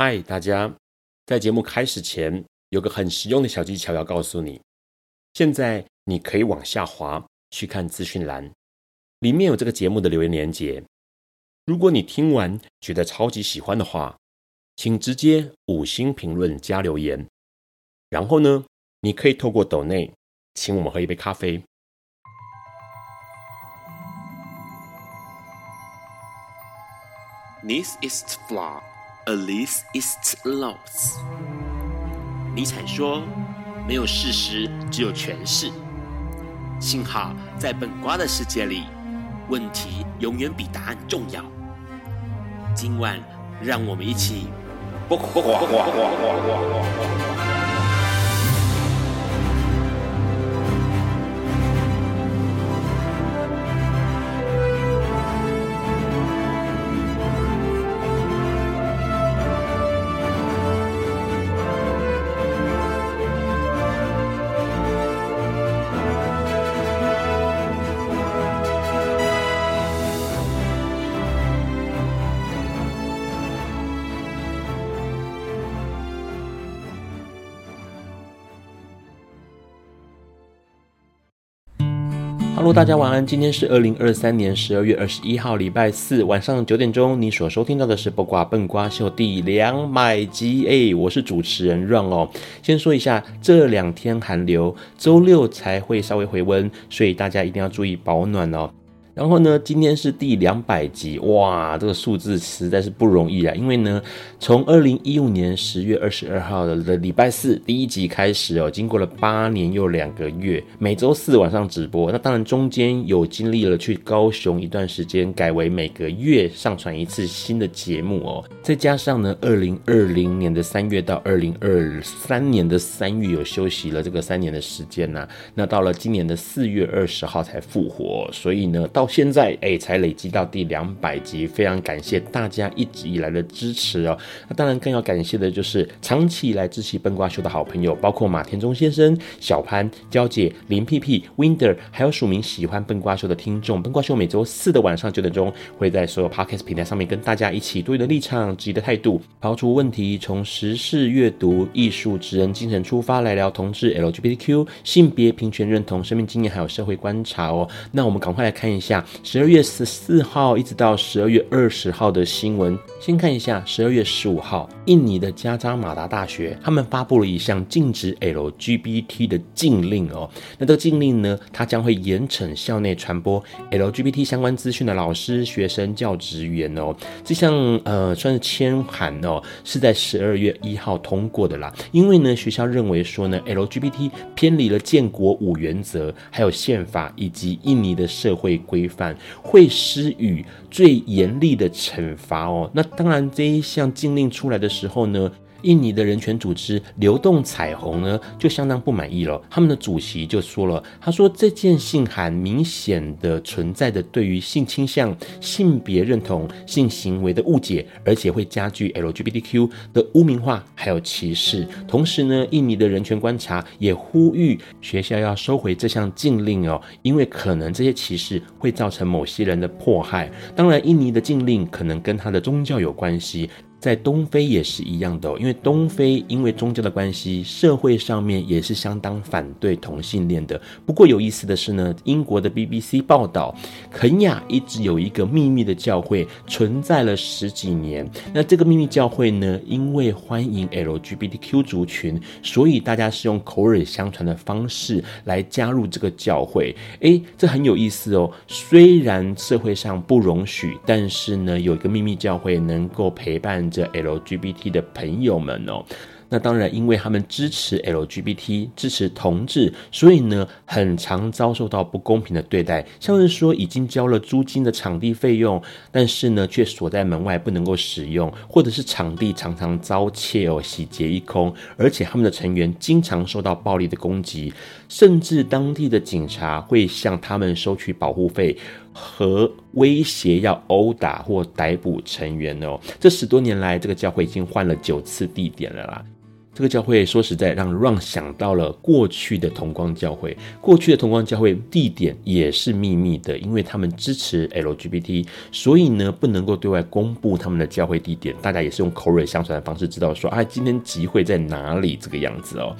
嗨，大家！在节目开始前，有个很实用的小技巧要告诉你。现在你可以往下滑去看资讯栏，里面有这个节目的留言连结。如果你听完觉得超级喜欢的话，请直接五星评论加留言。然后呢，你可以透过抖内请我们喝一杯咖啡。This is flaw. Alice is lost。尼采说：“没有事实，只有诠释。”幸好在本瓜的世界里，问题永远比答案重要。今晚，让我们一起。大家晚安。今天是二零二三年十二月二十一号，礼拜四晚上九点钟。你所收听到的是《八卦笨瓜秀》第两百集。哎，我是主持人 Ron 哦。先说一下，这两天寒流，周六才会稍微回温，所以大家一定要注意保暖哦。然后呢，今天是第两百集，哇，这个数字实在是不容易啊！因为呢，从二零一五年十月二十二号的礼拜四第一集开始哦，经过了八年又两个月，每周四晚上直播。那当然中间有经历了去高雄一段时间，改为每个月上传一次新的节目哦。再加上呢，二零二零年的三月到二零二三年的三月有休息了这个三年的时间呐、那到了今年的四月二十号才复活，所以呢，到现在哎，才累积到第两百集，非常感谢大家一直以来的支持哦。那当然更要感谢的就是长期以来支持笨瓜秀的好朋友，包括马田中先生、小潘、娇姐、林屁屁、Winder，还有署名喜欢笨瓜秀的听众。笨瓜秀每周四的晚上九点钟，会在所有 Podcast 平台上面跟大家一起多元的立场、质疑的态度，抛出问题，从时事、阅读、艺术、职人精神出发来聊同志、LGBTQ、性别平权认同、生命经验，还有社会观察哦。那我们赶快来看一下。十二月十四号一直到十二月二十号的新闻，先看一下十二月十五号，印尼的加扎马达大学他们发布了一项禁止 LGBT 的禁令哦。那这个禁令呢，它将会严惩校内传播 LGBT 相关资讯的老师、学生、教职员哦。这项呃算是签函哦，是在十二月一号通过的啦。因为呢，学校认为说呢，LGBT 偏离了建国五原则，还有宪法以及印尼的社会规范。会施予最严厉的惩罚哦。那当然，这一项禁令出来的时候呢，印尼的人权组织流动彩虹呢，就相当不满意了。他们的主席就说了，他说这件信函明显的存在着对于性倾向、性别认同、性行为的误解，而且会加剧 LGBTQ 的污名化还有歧视。同时呢，印尼的人权观察也呼吁学校要收回这项禁令哦，因为可能这些歧视会造成某些人的迫害。当然，印尼的禁令可能跟他的宗教有关系。在东非也是一样的哦，因为东非因为宗教的关系，社会上面也是相当反对同性恋的。不过有意思的是呢，英国的 BBC 报道，肯亚一直有一个秘密的教会存在了十几年。那这个秘密教会呢，因为欢迎 LGBTQ 族群，所以大家是用口耳相传的方式来加入这个教会。诶，这很有意思哦。虽然社会上不容许，但是呢，有一个秘密教会能够陪伴。这 LGBT 的朋友们哦，那当然，因为他们支持 LGBT，支持同志，所以呢，很常遭受到不公平的对待。像是说，已经交了租金的场地费用，但是呢，却锁在门外不能够使用，或者是场地常常遭窃哦，洗劫一空，而且他们的成员经常受到暴力的攻击，甚至当地的警察会向他们收取保护费。和威胁要殴打或逮捕成员哦，这十多年来，这个教会已经换了九次地点了啦。这个教会说实在让 Ron 想到了过去的同光教会，过去的同光教会地点也是秘密的，因为他们支持 LGBT，所以呢不能够对外公布他们的教会地点，大家也是用口耳相传的方式知道说啊今天集会在哪里这个样子哦。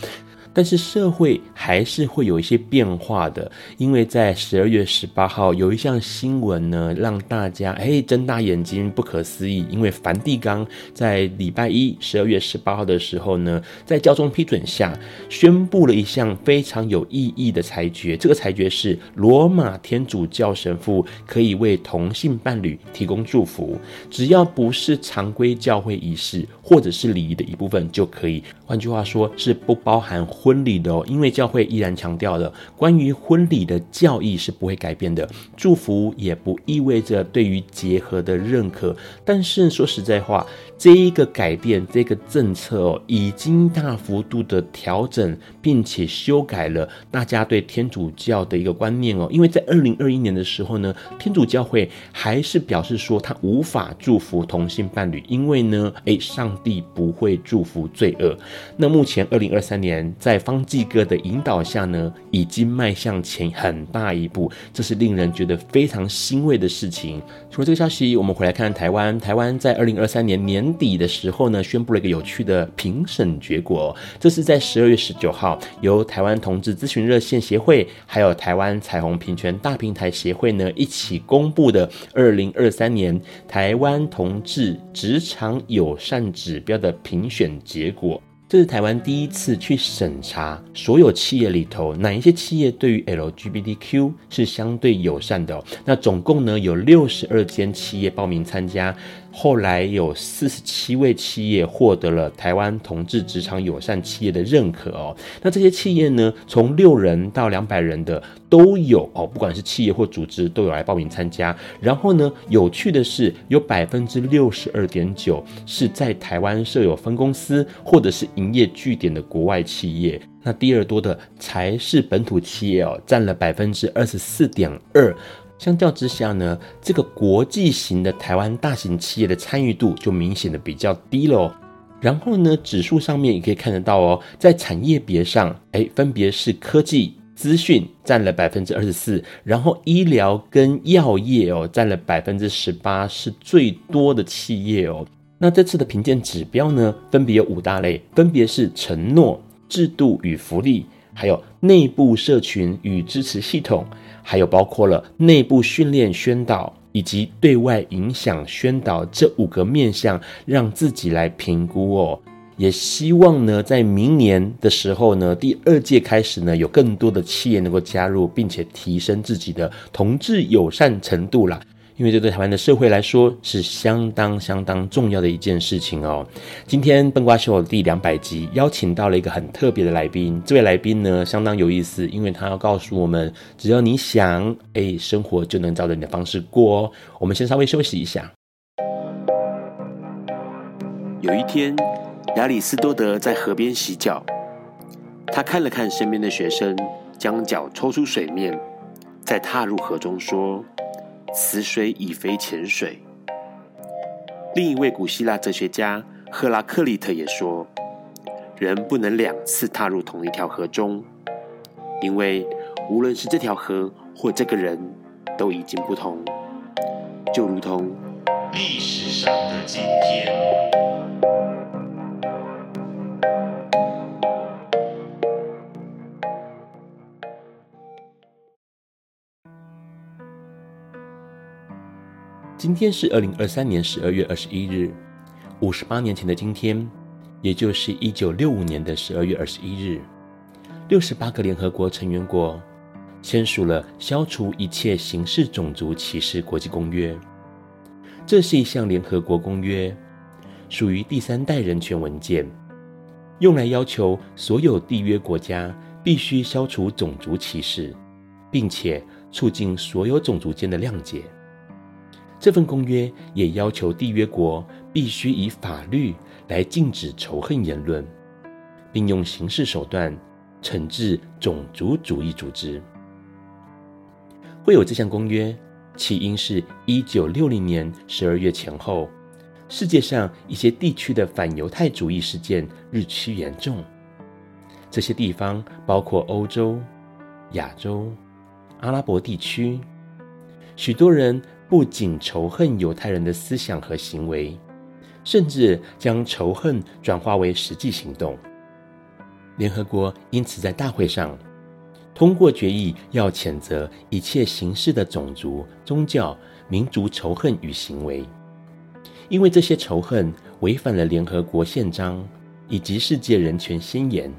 但是社会还是会有一些变化的，因为在十二月十八号有一项新闻呢，让大家哎睁大眼睛，不可思议。因为梵蒂冈在礼拜一十二月十八号的时候呢，在教宗批准下，宣布了一项非常有意义的裁决。这个裁决是罗马天主教神父可以为同性伴侣提供祝福，只要不是常规教会仪式或者是礼仪的一部分就可以。换句话说，是不包含婚婚礼的哦，因为教会依然强调了关于婚礼的教义是不会改变的，祝福也不意味着对于结合的认可。但是说实在话，这一个改变，这个政策哦，已经大幅度的调整，并且修改了大家对天主教的一个观念哦。因为在二零二一年的时候呢，天主教会还是表示说他无法祝福同性伴侣，因为呢，诶，上帝不会祝福罪恶。那目前二零二三年在方济哥的引导下呢，已经迈向前很大一步，这是令人觉得非常欣慰的事情。除了这个消息，我们回来看看台湾。台湾在二零二三年年底的时候呢，宣布了一个有趣的评审结果。这是在十二月十九号，由台湾同志咨询热线协会，还有台湾彩虹平权大平台协会呢，一起公布的二零二三年台湾同志职场友善指标的评选结果。这是台湾第一次去审查所有企业里头哪一些企业对于 LGBTQ 是相对友善的。那总共呢有六十二间企业报名参加。后来有四十七位企业获得了台湾同志职场友善企业的认可哦。那这些企业呢，从六人到两百人的都有哦，不管是企业或组织都有来报名参加。然后呢，有趣的是，有百分之六十二点九是在台湾设有分公司或者是营业据点的国外企业。那第二多的才是本土企业哦，占了百分之二十四点二。相较之下呢，这个国际型的台湾大型企业的参与度就明显的比较低了哦。然后呢，指数上面也可以看得到哦，在产业别上，哎，分别是科技、资讯占了百分之二十四，然后医疗跟药业哦占了百分之十八，是最多的企业哦。那这次的评鉴指标呢，分别有五大类，分别是承诺、制度与福利，还有内部社群与支持系统。还有包括了内部训练宣导以及对外影响宣导这五个面向，让自己来评估哦。也希望呢，在明年的时候呢，第二届开始呢，有更多的企业能够加入，并且提升自己的同志友善程度啦。因为这对台湾的社会来说是相当相当重要的一件事情哦。今天笨瓜秀第两百集邀请到了一个很特别的来宾，这位来宾呢相当有意思，因为他要告诉我们，只要你想，哎，生活就能照着你的方式过哦。我们先稍微休息一下。有一天，亚里斯多德在河边洗脚，他看了看身边的学生，将脚抽出水面，再踏入河中说。此水已非前水。另一位古希腊哲学家赫拉克利特也说，人不能两次踏入同一条河中，因为无论是这条河或这个人，都已经不同，就如同历史上的今天。今天是二零二三年十二月二十一日，五十八年前的今天，也就是一九六五年的十二月二十一日，六十八个联合国成员国签署了消除一切形式种族歧视国际公约。这是一项联合国公约，属于第三代人权文件，用来要求所有缔约国家必须消除种族歧视，并且促进所有种族间的谅解。这份公约也要求缔约国必须以法律来禁止仇恨言论，并用刑事手段惩治种族主义组织。会有这项公约，起因是一九六零年十二月前后，世界上一些地区的反犹太主义事件日趋严重。这些地方包括欧洲、亚洲、阿拉伯地区。许多人不仅仇恨犹太人的思想和行为，甚至将仇恨转化为实际行动。联合国因此在大会上通过决议，要谴责一切形式的种族、宗教、民族仇恨与行为，因为这些仇恨违反了联合国宪章以及世界人权宣言。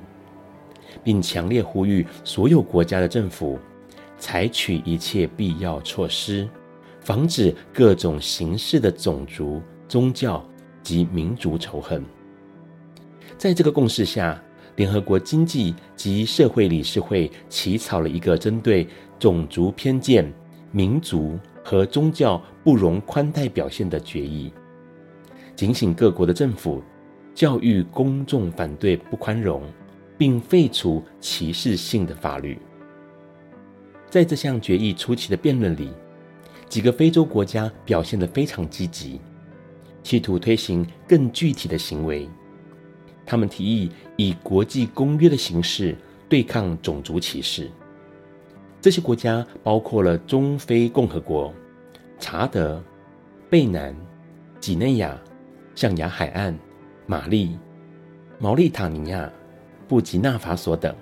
并强烈呼吁所有国家的政府采取一切必要措施，防止各种形式的种族、宗教及民族仇恨。在这个共识下，联合国经济及社会理事会起草了一个针对种族偏见、民族和宗教不容宽待表现的决议，警醒各国的政府，教育公众反对不宽容。并废除歧视性的法律。在这项决议初期的辩论里，几个非洲国家表现得非常积极，企图推行更具体的行为。他们提议以国际公约的形式对抗种族歧视。这些国家包括了中非共和国、查德、贝南、几内亚、象牙海岸、马利、毛利塔尼亚。布吉纳法索等，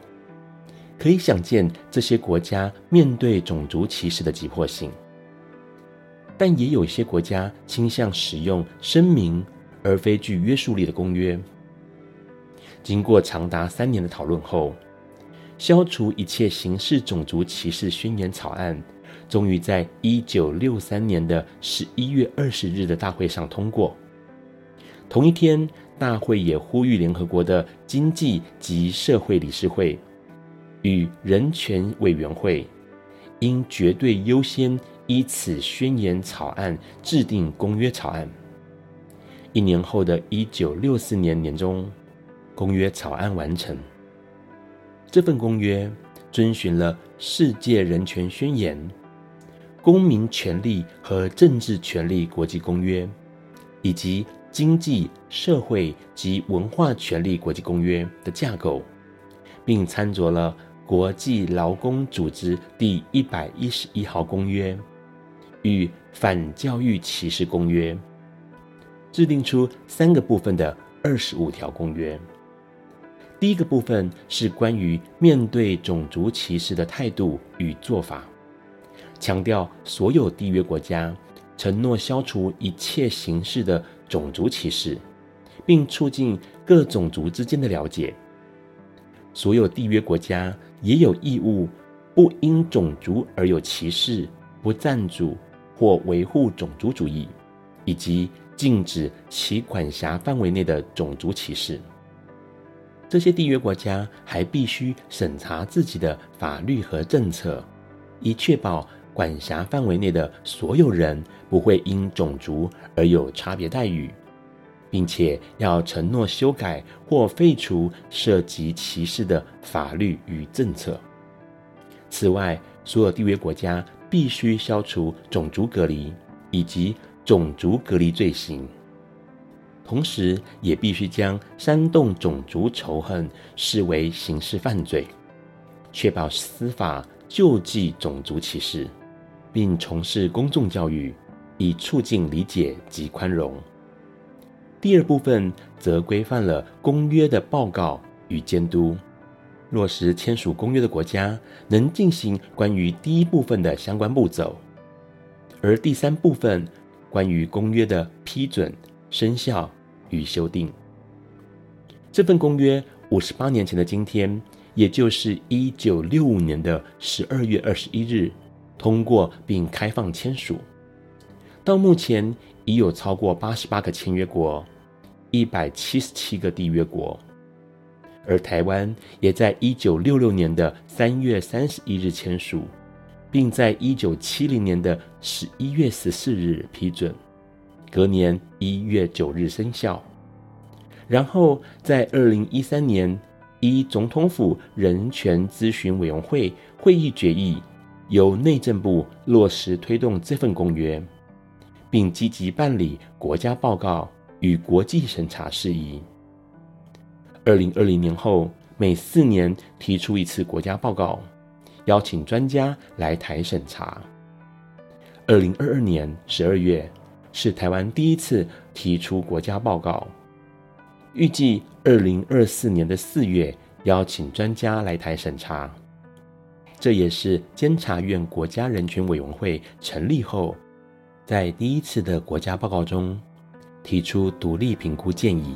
可以想见这些国家面对种族歧视的急迫性。但也有一些国家倾向使用声明而非具约束力的公约。经过长达三年的讨论后，消除一切形式种族歧视宣言草案终于在一九六三年的十一月二十日的大会上通过。同一天，大会也呼吁联合国的经济及社会理事会与人权委员会，应绝对优先依此宣言草案制定公约草案。一年后的一九六四年年中，公约草案完成。这份公约遵循了世界人权宣言、公民权利和政治权利国际公约以及。经济社会及文化权利国际公约的架构，并参照了国际劳工组织第一百一十一号公约与反教育歧视公约，制定出三个部分的二十五条公约。第一个部分是关于面对种族歧视的态度与做法，强调所有缔约国家承诺消除一切形式的。种族歧视，并促进各种族之间的了解。所有缔约国家也有义务，不因种族而有歧视，不赞助或维护种族主义，以及禁止其管辖范围内的种族歧视。这些缔约国家还必须审查自己的法律和政策，以确保。管辖范围内的所有人不会因种族而有差别待遇，并且要承诺修改或废除涉及歧视的法律与政策。此外，所有缔约国家必须消除种族隔离以及种族隔离罪行，同时也必须将煽动种族仇恨视为刑事犯罪，确保司法救济种族歧视。并从事公众教育，以促进理解及宽容。第二部分则规范了公约的报告与监督，落实签署公约的国家能进行关于第一部分的相关步骤，而第三部分关于公约的批准、生效与修订。这份公约五十八年前的今天，也就是一九六五年的十二月二十一日。通过并开放签署，到目前已有超过八十八个签约国，一百七十七个缔约国，而台湾也在一九六六年的三月三十一日签署，并在一九七零年的十一月十四日批准，隔年一月九日生效，然后在二零一三年依总统府人权咨询委员会会议决议。由内政部落实推动这份公约，并积极办理国家报告与国际审查事宜。二零二零年后，每四年提出一次国家报告，邀请专家来台审查。二零二二年十二月是台湾第一次提出国家报告，预计二零二四年的四月邀请专家来台审查。这也是监察院国家人权委员会成立后，在第一次的国家报告中提出独立评估建议。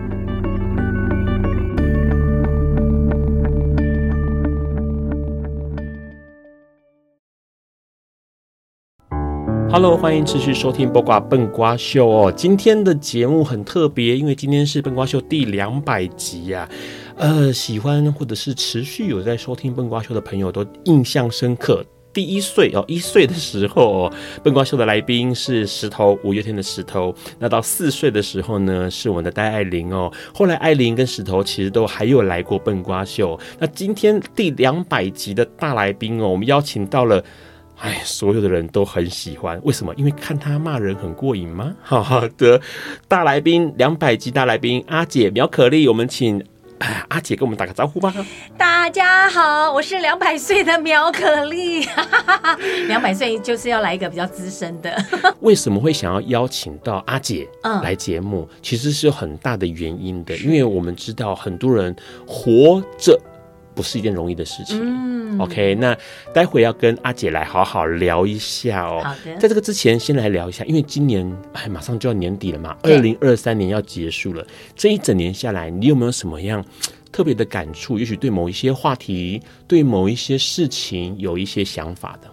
？Hello，欢迎持续收听《八卦笨瓜秀》哦。今天的节目很特别，因为今天是笨瓜秀第两百集呀、呃，喜欢或者是持续有在收听笨瓜秀的朋友都印象深刻。第一岁哦，一岁的时候，笨瓜秀的来宾是石头，五月天的石头。那到四岁的时候呢，是我们的戴爱玲哦。后来爱玲跟石头其实都还有来过笨瓜秀。那今天第两百集的大来宾哦，我们邀请到了。哎，所有的人都很喜欢，为什么？因为看他骂人很过瘾吗？好好的，大来宾，两百集大来宾，阿姐苗可丽，我们请哎阿姐跟我们打个招呼吧。大家好，我是两百岁的苗可丽，两百岁就是要来一个比较资深的。为什么会想要邀请到阿姐来节目？嗯，其实是有很大的原因的，因为我们知道很多人活着。不是一件容易的事情。嗯，OK，那待会要跟阿姐来好好聊一下哦。好的，在这个之前，先来聊一下，因为今年哎，马上就要年底了嘛，二零二三年要结束了。这一整年下来，你有没有什么样特别的感触？也许对某一些话题、对某一些事情有一些想法的。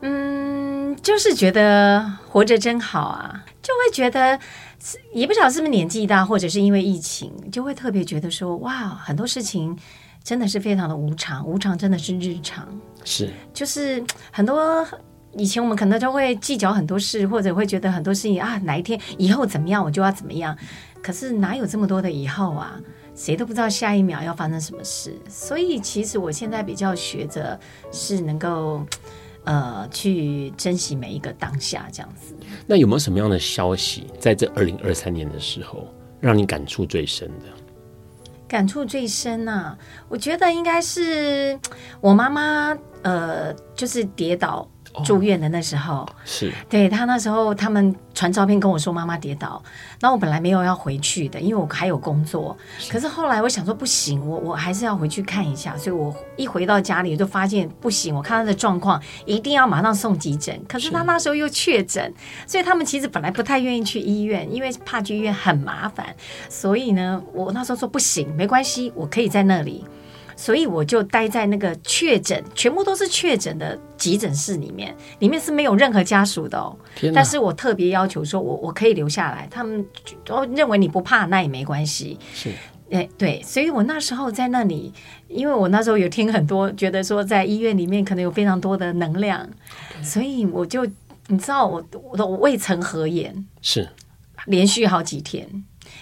嗯，就是觉得活着真好啊，就会觉得，也不晓得是不是年纪大，或者是因为疫情，就会特别觉得说，哇，很多事情。真的是非常的无常，无常真的是日常，是就是很多以前我们可能就会计较很多事，或者会觉得很多事情啊，哪一天以后怎么样我就要怎么样，可是哪有这么多的以后啊？谁都不知道下一秒要发生什么事，所以其实我现在比较学着是能够呃去珍惜每一个当下这样子。那有没有什么样的消息在这二零二三年的时候让你感触最深的？感触最深呐，我觉得应该是 我妈妈，呃，就是跌倒。住院的那时候，哦、是对他那时候，他们传照片跟我说妈妈跌倒，然后我本来没有要回去的，因为我还有工作。是可是后来我想说不行，我我还是要回去看一下，所以我一回到家里就发现不行，我看他的状况一定要马上送急诊。可是他那时候又确诊，所以他们其实本来不太愿意去医院，因为怕去医院很麻烦。所以呢，我那时候说不行，没关系，我可以在那里。所以我就待在那个确诊，全部都是确诊的急诊室里面，里面是没有任何家属的哦。哪但是我特别要求说我，我我可以留下来。他们都认为你不怕，那也没关系。是，哎，对，所以我那时候在那里，因为我那时候有听很多，觉得说在医院里面可能有非常多的能量，所以我就你知道我，我我未曾合眼，是连续好几天，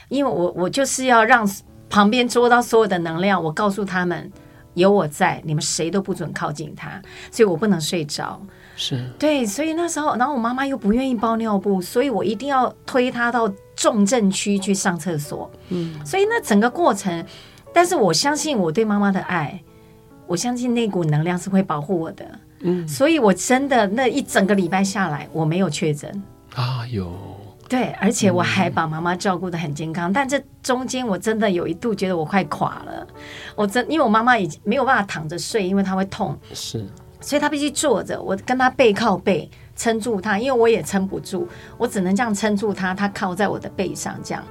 因为我我就是要让。旁边捉到所有的能量，我告诉他们有我在，你们谁都不准靠近他，所以我不能睡着。是对，所以那时候，然后我妈妈又不愿意包尿布，所以我一定要推她到重症区去上厕所。嗯，所以那整个过程，但是我相信我对妈妈的爱，我相信那股能量是会保护我的。嗯，所以我真的那一整个礼拜下来，我没有确诊。啊哟。对，而且我还把妈妈照顾的很健康，嗯、但这中间我真的有一度觉得我快垮了。我真因为我妈妈已经没有办法躺着睡，因为她会痛，是，所以她必须坐着。我跟她背靠背撑住她，因为我也撑不住，我只能这样撑住她，她靠在我的背上这样。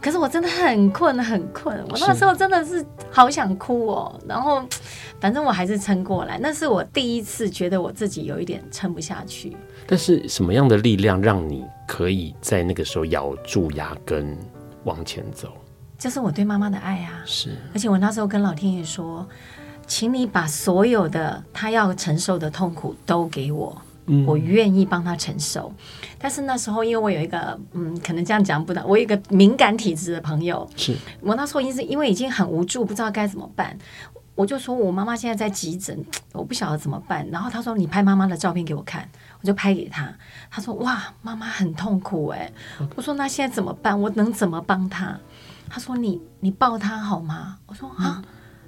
可是我真的很困，很困。我那时候真的是好想哭哦。然后，反正我还是撑过来。那是我第一次觉得我自己有一点撑不下去。但是什么样的力量让你可以在那个时候咬住牙根往前走？这是我对妈妈的爱啊。是。而且我那时候跟老天爷说，请你把所有的他要承受的痛苦都给我。嗯、我愿意帮他承受，但是那时候因为我有一个嗯，可能这样讲不到，我有一个敏感体质的朋友，是我那时候因是因为已经很无助，不知道该怎么办，我就说我妈妈现在在急诊，我不晓得怎么办。然后他说，你拍妈妈的照片给我看，我就拍给他。他说哇，妈妈很痛苦哎。我说那现在怎么办？我能怎么帮他？他说你你抱他好吗？我说啊，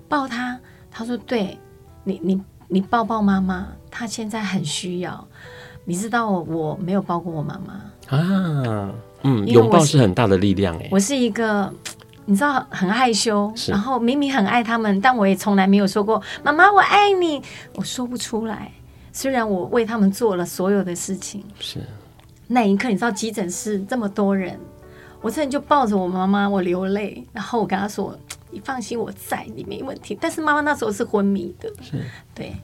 抱他。他说对，你你。你抱抱妈妈，她现在很需要。你知道我没有抱过我妈妈啊，嗯，拥抱是很大的力量哎。我是一个，你知道很害羞，然后明明很爱他们，但我也从来没有说过妈妈我爱你，我说不出来。虽然我为他们做了所有的事情，是。那一刻，你知道急诊室这么多人，我真的就抱着我妈妈，我流泪，然后我跟她说。你放心，我在，你没问题。但是妈妈那时候是昏迷的，是。对，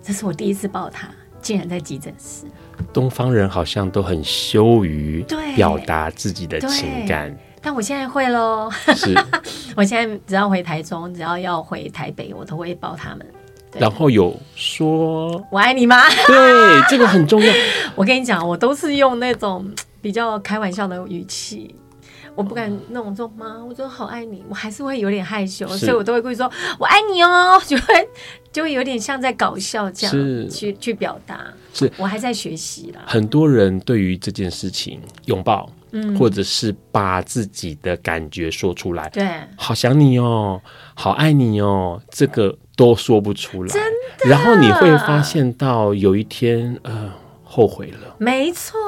这是我第一次抱她，竟然在急诊室。东方人好像都很羞于表达自己的情感，但我现在会喽。是，我现在只要回台中，只要要回台北，我都会抱他们。然后有说“我爱你”吗？对，这个很重要。我跟你讲，我都是用那种比较开玩笑的语气。我不敢那种说妈，我说好爱你，我还是会有点害羞，所以我都会故意说我爱你哦，就会 就会有点像在搞笑这样去去表达。是我还在学习啦。很多人对于这件事情拥抱，嗯，或者是把自己的感觉说出来，对，好想你哦，好爱你哦，这个都说不出来，真的。然后你会发现到有一天，呃。后悔了，没错。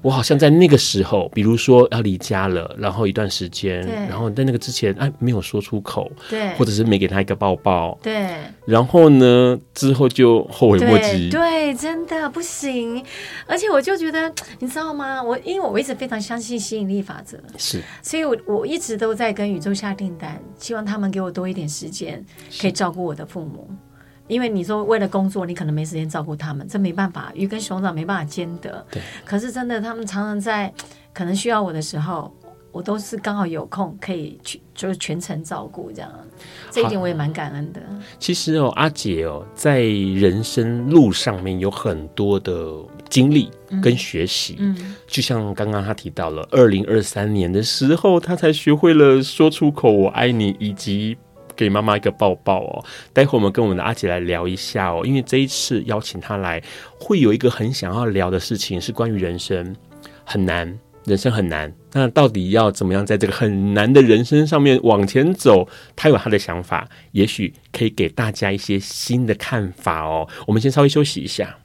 我好像在那个时候，比如说要离家了，然后一段时间，然后在那个之前，哎，没有说出口，对，或者是没给他一个抱抱，对。然后呢，之后就后悔莫及，对，真的不行。而且我就觉得，你知道吗？我因为我一直非常相信吸引力法则，是，所以我我一直都在跟宇宙下订单，希望他们给我多一点时间，可以照顾我的父母。因为你说为了工作，你可能没时间照顾他们，这没办法，鱼跟熊掌没办法兼得。对。可是真的，他们常常在可能需要我的时候，我都是刚好有空可以去，就是全程照顾这样。这一点我也蛮感恩的。其实哦，阿姐哦，在人生路上面有很多的经历跟学习。嗯。嗯，就像刚刚他提到了，二零二三年的时候，他才学会了说出口“我爱你”以及。给妈妈一个抱抱哦！待会我们跟我们的阿姐来聊一下哦，因为这一次邀请她来，会有一个很想要聊的事情，是关于人生很难，人生很难。那到底要怎么样在这个很难的人生上面往前走？她有她的想法，也许可以给大家一些新的看法哦。我们先稍微休息一下。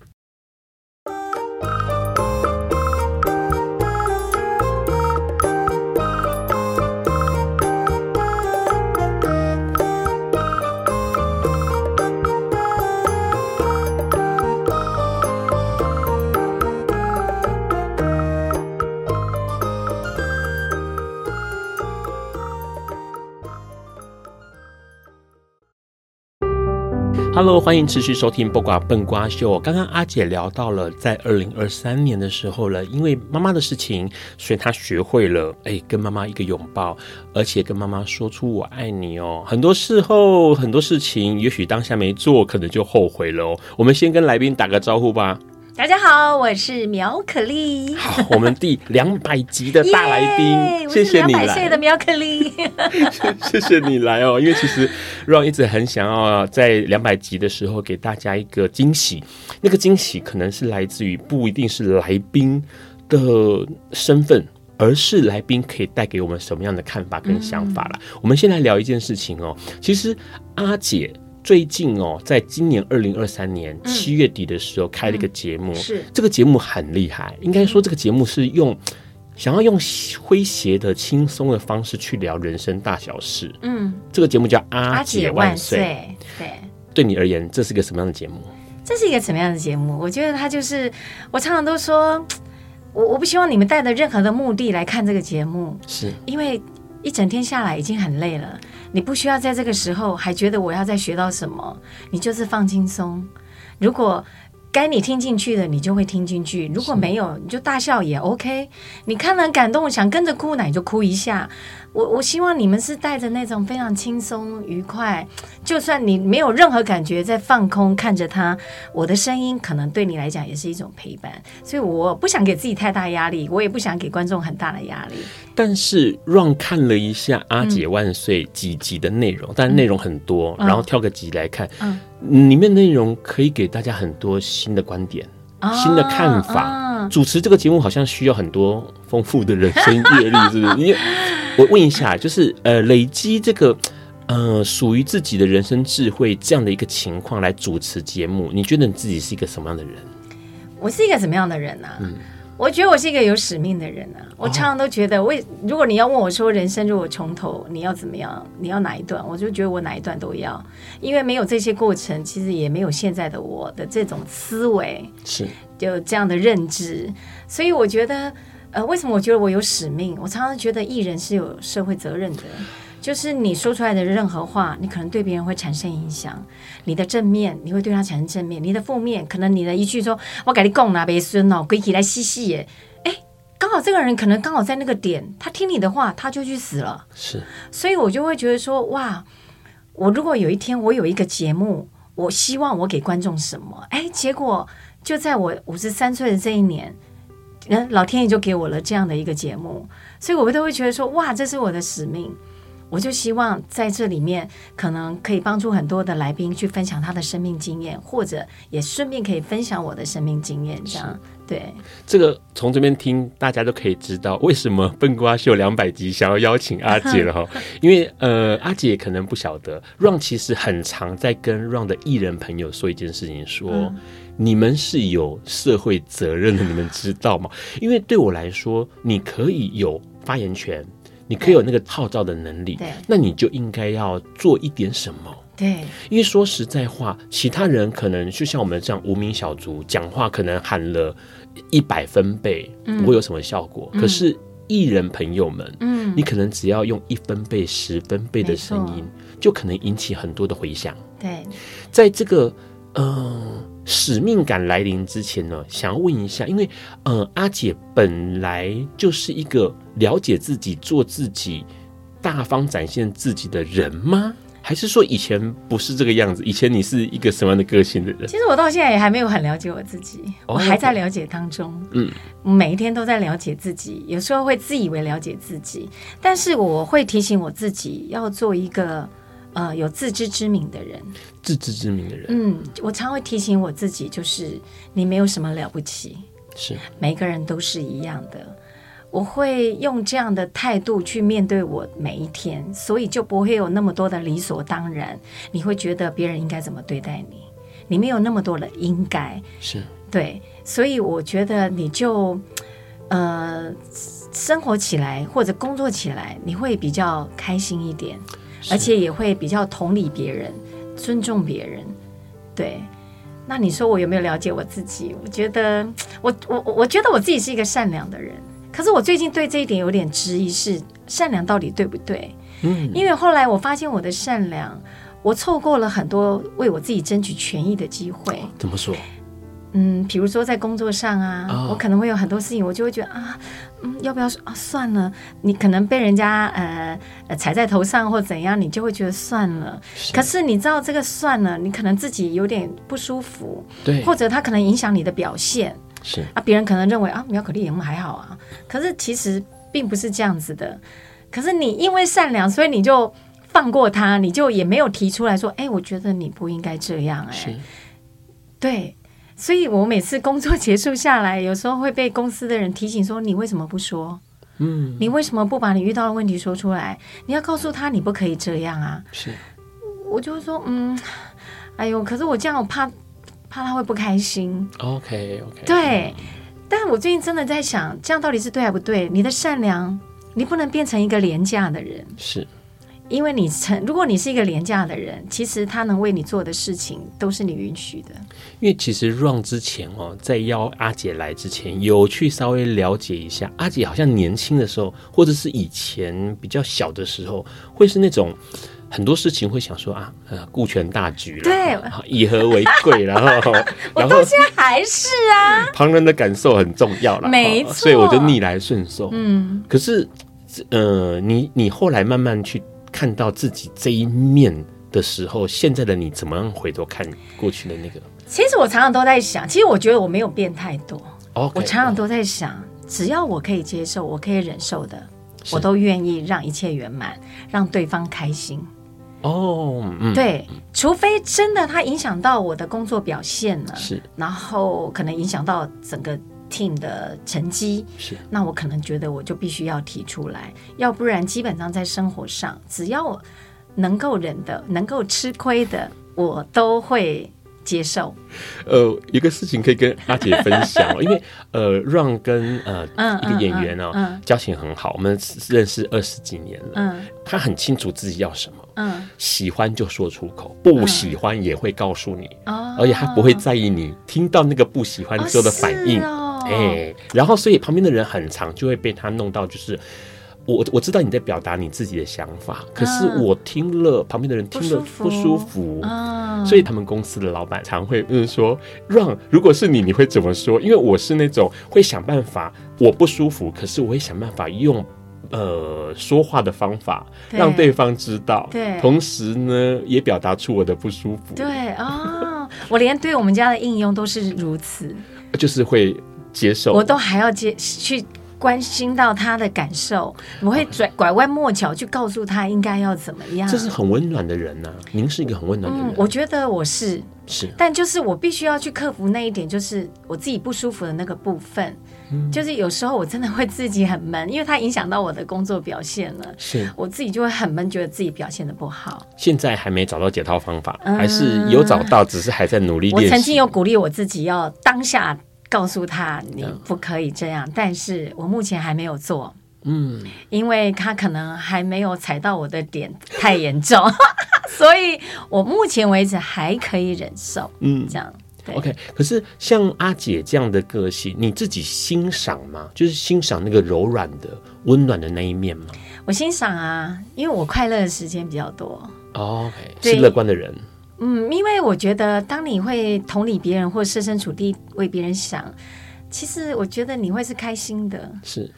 Hello，欢迎持续收听《不瓜笨瓜秀》。刚刚阿姐聊到了，在二零二三年的时候了，因为妈妈的事情，所以她学会了哎，跟妈妈一个拥抱，而且跟妈妈说出“我爱你”哦。很多事后，很多事情，也许当下没做，可能就后悔了哦。我们先跟来宾打个招呼吧。大家好，我是苗可丽。好，我们第两百集的大来宾 谢谢你来。两百岁的苗可丽，谢谢你来哦。因为其实 Ron 一直很想要在两百集的时候给大家一个惊喜，那个惊喜可能是来自于不一定是来宾的身份，而是来宾可以带给我们什么样的看法跟想法啦。嗯、我们先来聊一件事情哦。其实阿姐。最近哦，在今年二零二三年七月底的时候开了一个节目，嗯嗯、是这个节目很厉害。应该说，这个节目是用想要用诙谐的、轻松的方式去聊人生大小事。嗯，这个节目叫阿《阿姐万岁》。对，对你而言，这是一个什么样的节目？这是一个什么样的节目？我觉得它就是，我常常都说，我我不希望你们带着任何的目的来看这个节目，是因为。一整天下来已经很累了，你不需要在这个时候还觉得我要再学到什么，你就是放轻松。如果该你听进去的，你就会听进去；如果没有，你就大笑也 OK。你看了感动，想跟着哭，那你就哭一下。我我希望你们是带着那种非常轻松愉快，就算你没有任何感觉，在放空看着他，我的声音可能对你来讲也是一种陪伴。所以我不想给自己太大压力，我也不想给观众很大的压力。但是让看了一下《阿姐万岁》几集的内容，嗯、但内容很多，然后挑个集来看，嗯，里面内容可以给大家很多新的观点、哦、新的看法。哦主持这个节目好像需要很多丰富的人生阅历，是不是？因为我问一下，就是呃，累积这个呃属于自己的人生智慧这样的一个情况来主持节目，你觉得你自己是一个什么样的人？我是一个什么样的人呢、啊？嗯，我觉得我是一个有使命的人啊。我常常都觉得，为如果你要问我说人生如果从头，你要怎么样？你要哪一段？我就觉得我哪一段都要，因为没有这些过程，其实也没有现在的我的这种思维。是。就这样的认知，所以我觉得，呃，为什么我觉得我有使命？我常常觉得艺人是有社会责任的，就是你说出来的任何话，你可能对别人会产生影响。你的正面，你会对他产生正面；你的负面，可能你的一句说“我给你供拿别孙哦，鬼起来嬉戏耶”，哎，刚好这个人可能刚好在那个点，他听你的话，他就去死了。是，所以我就会觉得说，哇，我如果有一天我有一个节目，我希望我给观众什么？哎，结果。就在我五十三岁的这一年，嗯，老天爷就给我了这样的一个节目，所以我们都会觉得说，哇，这是我的使命。我就希望在这里面，可能可以帮助很多的来宾去分享他的生命经验，或者也顺便可以分享我的生命经验，这样。对，这个从这边听，大家都可以知道为什么笨瓜秀两百集想要邀请阿姐了哈。因为呃，阿姐可能不晓得，Ron 其实很常在跟 Ron 的艺人朋友说一件事情，说、嗯、你们是有社会责任的，你们知道吗？因为对我来说，你可以有发言权，你可以有那个号召的能力，对，那你就应该要做一点什么。对，因为说实在话，其他人可能就像我们这样无名小卒，讲话可能喊了。一百分贝不会有什么效果，嗯、可是艺人朋友们，嗯，你可能只要用一分贝、十分贝的声音，就可能引起很多的回响。对，在这个呃使命感来临之前呢，想要问一下，因为呃阿姐本来就是一个了解自己、做自己、大方展现自己的人吗？还是说以前不是这个样子？以前你是一个什么样的个性的人？其实我到现在也还没有很了解我自己，哦、我还在了解当中。嗯，每一天都在了解自己，有时候会自以为了解自己，但是我会提醒我自己要做一个呃有自知之明的人。自知之明的人，嗯，我常会提醒我自己，就是你没有什么了不起，是每个人都是一样的。我会用这样的态度去面对我每一天，所以就不会有那么多的理所当然。你会觉得别人应该怎么对待你，你没有那么多的应该，是对。所以我觉得你就呃生活起来或者工作起来，你会比较开心一点，而且也会比较同理别人、尊重别人。对，那你说我有没有了解我自己？我觉得我我我觉得我自己是一个善良的人。可是我最近对这一点有点质疑，是善良到底对不对？嗯，因为后来我发现我的善良，我错过了很多为我自己争取权益的机会。怎么说？嗯，比如说在工作上啊，哦、我可能会有很多事情，我就会觉得啊，嗯，要不要啊？算了，你可能被人家呃踩在头上或怎样，你就会觉得算了。是。可是你知道这个算了，你可能自己有点不舒服，对，或者他可能影响你的表现。是啊，别人可能认为啊，苗可丽也还好啊，可是其实并不是这样子的。可是你因为善良，所以你就放过他，你就也没有提出来说，哎，我觉得你不应该这样，哎，对。所以我每次工作结束下来，有时候会被公司的人提醒说，你为什么不说？嗯，你为什么不把你遇到的问题说出来？你要告诉他，你不可以这样啊。是，我就说，嗯，哎呦，可是我这样，我怕。怕他会不开心。OK OK。对，但我最近真的在想，这样到底是对还不对？你的善良，你不能变成一个廉价的人。是，因为你成，如果你是一个廉价的人，其实他能为你做的事情都是你允许的。因为其实 Ron 之前哦，在邀阿姐来之前，有去稍微了解一下，阿姐好像年轻的时候，或者是以前比较小的时候，会是那种很多事情会想说啊，呃，顾全大局了，对，以和为贵，然后，我到现在还是啊，旁人的感受很重要了，没错，所以我就逆来顺受，嗯，可是，呃，你你后来慢慢去。看到自己这一面的时候，现在的你怎么样回头看过去的那个？其实我常常都在想，其实我觉得我没有变太多。Okay, 我常常都在想，只要我可以接受，我可以忍受的，我都愿意让一切圆满，让对方开心。哦，嗯，对，除非真的他影响到我的工作表现了，是，然后可能影响到整个。Team 的成绩是，那我可能觉得我就必须要提出来，要不然基本上在生活上，只要能够忍的、能够吃亏的，我都会接受。呃，一个事情可以跟阿姐分享，因为呃，Ron 跟呃、嗯、一个演员哦、嗯嗯，交情很好，我们认识二十几年了。嗯，他很清楚自己要什么。嗯，喜欢就说出口，不喜欢也会告诉你。哦，而且他不会在意你听到那个不喜欢之后的反应。哦哎、欸，然后所以旁边的人很长就会被他弄到，就是我我知道你在表达你自己的想法，可是我听了、嗯、旁边的人听了不舒服，嗯，所以他们公司的老板常会就是说让如果是你，你会怎么说？因为我是那种会想办法，我不舒服，可是我会想办法用呃说话的方法让对方知道，对，同时呢也表达出我的不舒服，对哦，我连对我们家的应用都是如此，就是会。接受，我都还要接去关心到他的感受，我会转拐弯抹角去告诉他应该要怎么样。这是很温暖的人呐、啊，您是一个很温暖的人、嗯。我觉得我是是，但就是我必须要去克服那一点，就是我自己不舒服的那个部分。嗯，就是有时候我真的会自己很闷，因为它影响到我的工作表现了。是，我自己就会很闷，觉得自己表现的不好。现在还没找到解套方法，嗯、还是有找到，只是还在努力。我曾经有鼓励我自己要当下。告诉他你不可以这样，但是我目前还没有做，嗯，因为他可能还没有踩到我的点太严重，所以我目前为止还可以忍受，嗯，这样。OK，可是像阿姐这样的个性，你自己欣赏吗？就是欣赏那个柔软的、温暖的那一面吗？我欣赏啊，因为我快乐的时间比较多。Oh, OK，是乐观的人。嗯，因为我觉得，当你会同理别人或设身处地为别人想，其实我觉得你会是开心的。是，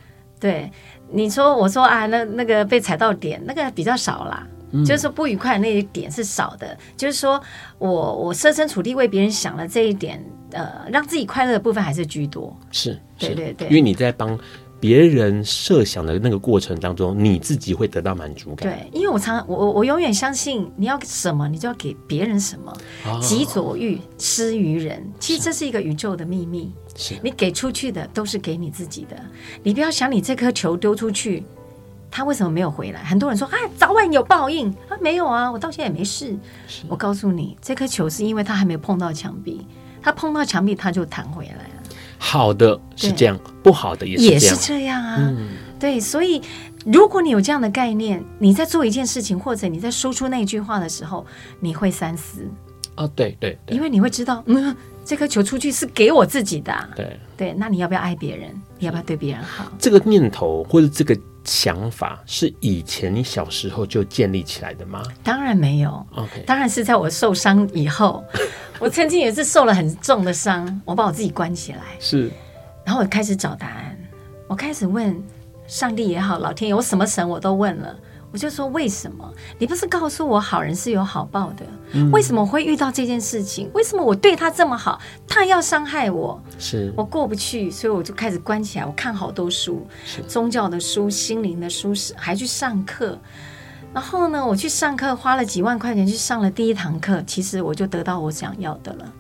对，你说我说啊，那那个被踩到点，那个比较少啦。嗯，就是说不愉快的那一点是少的。就是说我我设身处地为别人想了这一点，呃，让自己快乐的部分还是居多。是，对对对，因为你在帮。别人设想的那个过程当中，你自己会得到满足感。对，因为我常我我永远相信，你要什么，你就要给别人什么。哦，己所欲，施于人。其实这是一个宇宙的秘密。是，你给出去的都是给你自己的。你不要想你这颗球丢出去，它为什么没有回来？很多人说啊，早晚有报应啊，没有啊，我到现在也没事。我告诉你，这颗球是因为它还没有碰到墙壁，它碰到墙壁，它就弹回来了。好的是这样，不好的也是这样，也是这样啊。嗯，对，所以如果你有这样的概念，你在做一件事情，或者你在说出那句话的时候，你会三思。哦，对对对，因为你会知道，嗯，这颗球出去是给我自己的。对对，那你要不要爱别人？你要不要对别人好？这个念头或者这个想法，是以前你小时候就建立起来的吗？当然没有。OK，当然是在我受伤以后。我曾经也是受了很重的伤，我把我自己关起来，是，然后我开始找答案，我开始问上帝也好，老天爷，我什么神我都问了，我就说，为什么你不是告诉我好人是有好报的？嗯，为什么会遇到这件事情？为什么我对他这么好，他要伤害我？是我过不去，所以我就开始关起来。我看好多书，宗教的书、心灵的书，还去上课。然后呢，我去上课，花了几万块钱去上了第一堂课，其实我就得到我想要的了。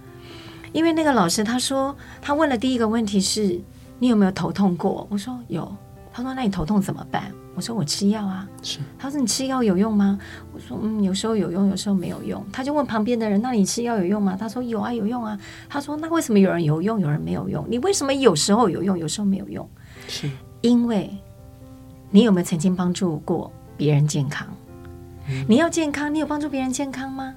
因为那个老师他说，他问了第一个问题是：你有没有头痛过？我说有。他说：那你头痛怎么办？我说我吃药啊。是。他说你吃药有用吗？我说嗯，有时候有用，有时候没有用。他就问旁边的人：那你吃药有用吗？他说有啊，有用啊。他说那为什么有人有用，有人没有用？你为什么有时候有用，有时候没有用？是。因为你有没有曾经帮助过别人健康？嗯、你要健康，你有帮助别人健康吗？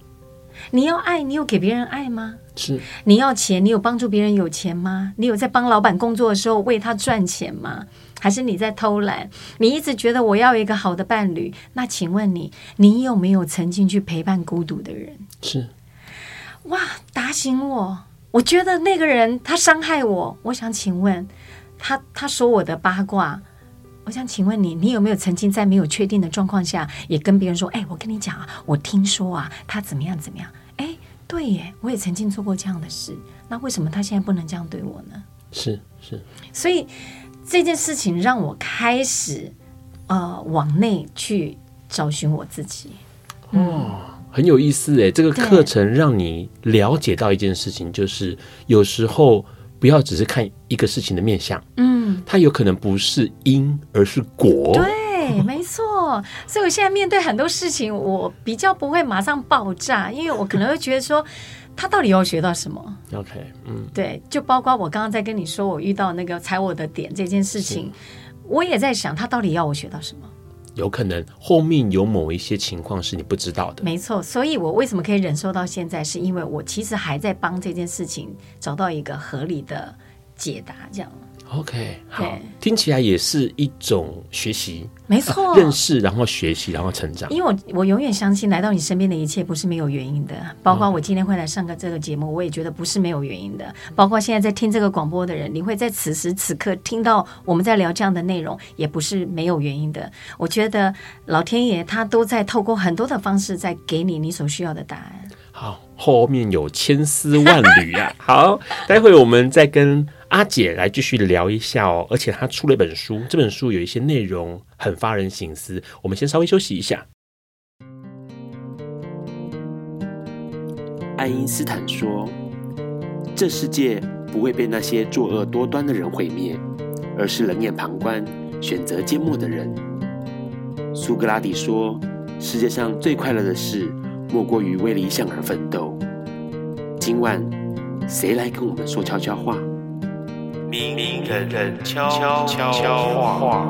你要爱，你有给别人爱吗？是。你要钱，你有帮助别人有钱吗？你有在帮老板工作的时候为他赚钱吗？还是你在偷懒？你一直觉得我要一个好的伴侣，那请问你，你有没有曾经去陪伴孤独的人？是。哇，打醒我！我觉得那个人他伤害我，我想请问他，他说我的八卦。我想请问你，你有没有曾经在没有确定的状况下，也跟别人说：“哎，我跟你讲啊，我听说啊，他怎么样怎么样？”哎，对耶，我也曾经做过这样的事。那为什么他现在不能这样对我呢？是是，所以这件事情让我开始呃往内去找寻我自己。哦，很有意思诶，这个课程让你了解到一件事情，就是有时候。不要只是看一个事情的面相，嗯，它有可能不是因，而是果。对，没错。所以我现在面对很多事情，我比较不会马上爆炸，因为我可能会觉得说，他到底要学到什么？OK，嗯，对，就包括我刚刚在跟你说，我遇到那个踩我的点这件事情，我也在想，他到底要我学到什么？有可能后面有某一些情况是你不知道的，没错。所以我为什么可以忍受到现在，是因为我其实还在帮这件事情找到一个合理的解答，这样。OK，好，听起来也是一种学习，没错，认识，然后学习，然后成长。因为我我永远相信，来到你身边的一切不是没有原因的。包括我今天会来上个这个节目，我也觉得不是没有原因的。包括现在在听这个广播的人，你会在此时此刻听到我们在聊这样的内容，也不是没有原因的。我觉得老天爷他都在透过很多的方式，在给你你所需要的答案。好，后面有千丝万缕啊！好，待会我们再跟。阿姐来继续聊一下哦，而且她出了一本书，这本书有一些内容很发人省思。我们先稍微休息一下。爱因斯坦说：“这世界不会被那些作恶多端的人毁灭，而是冷眼旁观、选择缄默的人。”苏格拉底说：“世界上最快乐的事，莫过于为理想而奋斗。”今晚谁来跟我们说悄悄话？名人人悄悄话。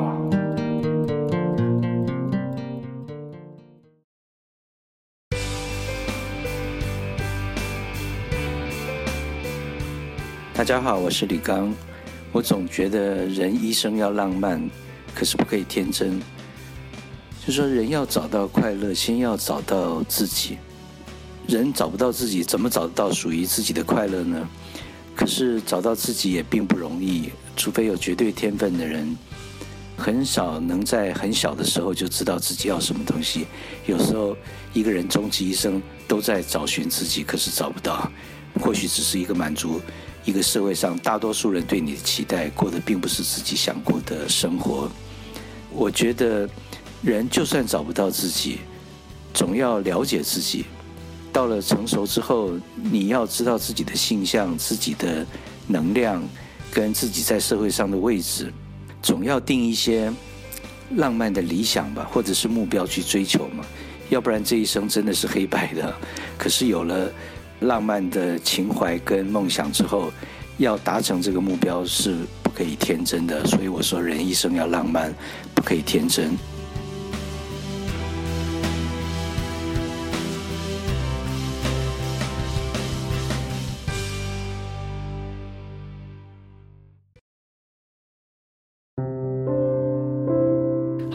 大家好，我是李刚。我总觉得人一生要浪漫，可是不可以天真。就说人要找到快乐，先要找到自己。人找不到自己，怎么找得到属于自己的快乐呢？可是找到自己也并不容易，除非有绝对天分的人，很少能在很小的时候就知道自己要什么东西。有时候一个人终其一生都在找寻自己，可是找不到，或许只是一个满足一个社会上大多数人对你的期待，过的并不是自己想过的生活。我觉得人就算找不到自己，总要了解自己。到了成熟之后，你要知道自己的性向、自己的能量，跟自己在社会上的位置，总要定一些浪漫的理想吧，或者是目标去追求嘛。要不然这一生真的是黑白的。可是有了浪漫的情怀跟梦想之后，要达成这个目标是不可以天真的。所以我说，人一生要浪漫，不可以天真。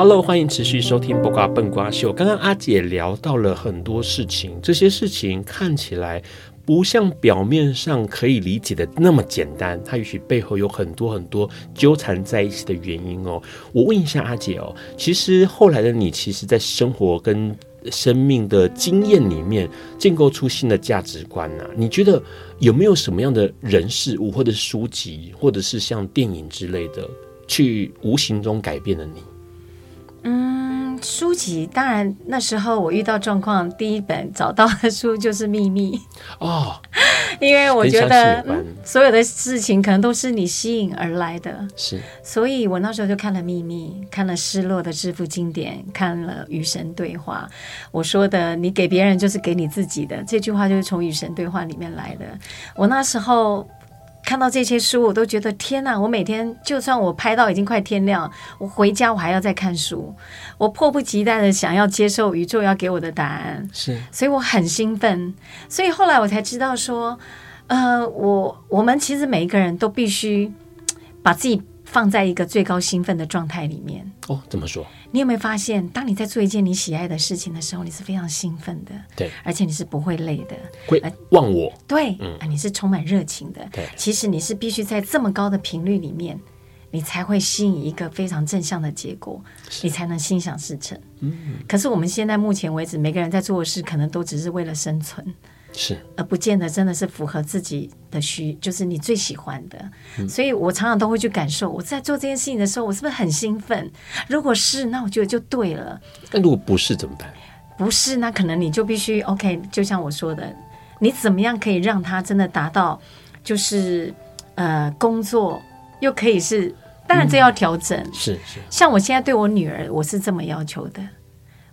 Hello，欢迎持续收听《卜卦笨瓜秀》。刚刚阿姐聊到了很多事情，这些事情看起来不像表面上可以理解的那么简单，它也许背后有很多很多纠缠在一起的原因哦。我问一下阿姐哦，其实后来的你，其实在生活跟生命的经验里面建构出新的价值观呢、啊？你觉得有没有什么样的人事物，或者是书籍，或者是像电影之类的，去无形中改变了你？嗯，书籍当然那时候我遇到状况，第一本找到的书就是《秘密》哦，因为我觉得、嗯、所有的事情可能都是你吸引而来的，是，所以我那时候就看了《秘密》，看了《失落的致富经典》，看了《与神对话》。我说的“你给别人就是给你自己的”这句话，就是从《与神对话》里面来的。我那时候。看到这些书，我都觉得天哪！我每天就算我拍到已经快天亮，我回家我还要再看书，我迫不及待的想要接受宇宙要给我的答案。是，所以我很兴奋。所以后来我才知道说，呃，我我们其实每一个人都必须把自己放在一个最高兴奋的状态里面。哦，怎么说？你有没有发现，当你在做一件你喜爱的事情的时候，你是非常兴奋的，对，而且你是不会累的，会忘我，对，嗯，啊，你是充满热情的，对，其实你是必须在这么高的频率里面，你才会吸引一个非常正向的结果，你才能心想事成。嗯，可是我们现在目前为止，每个人在做的事，可能都只是为了生存。是，而不见得真的是符合自己的需，就是你最喜欢的。嗯、所以我常常都会去感受，我在做这件事情的时候，我是不是很兴奋？如果是，那我觉得就对了。那如果不是怎么办？不是，那可能你就必须 OK。就像我说的，你怎么样可以让他真的达到，就是呃，工作又可以是，当然这要调整。嗯、是是，像我现在对我女儿，我是这么要求的，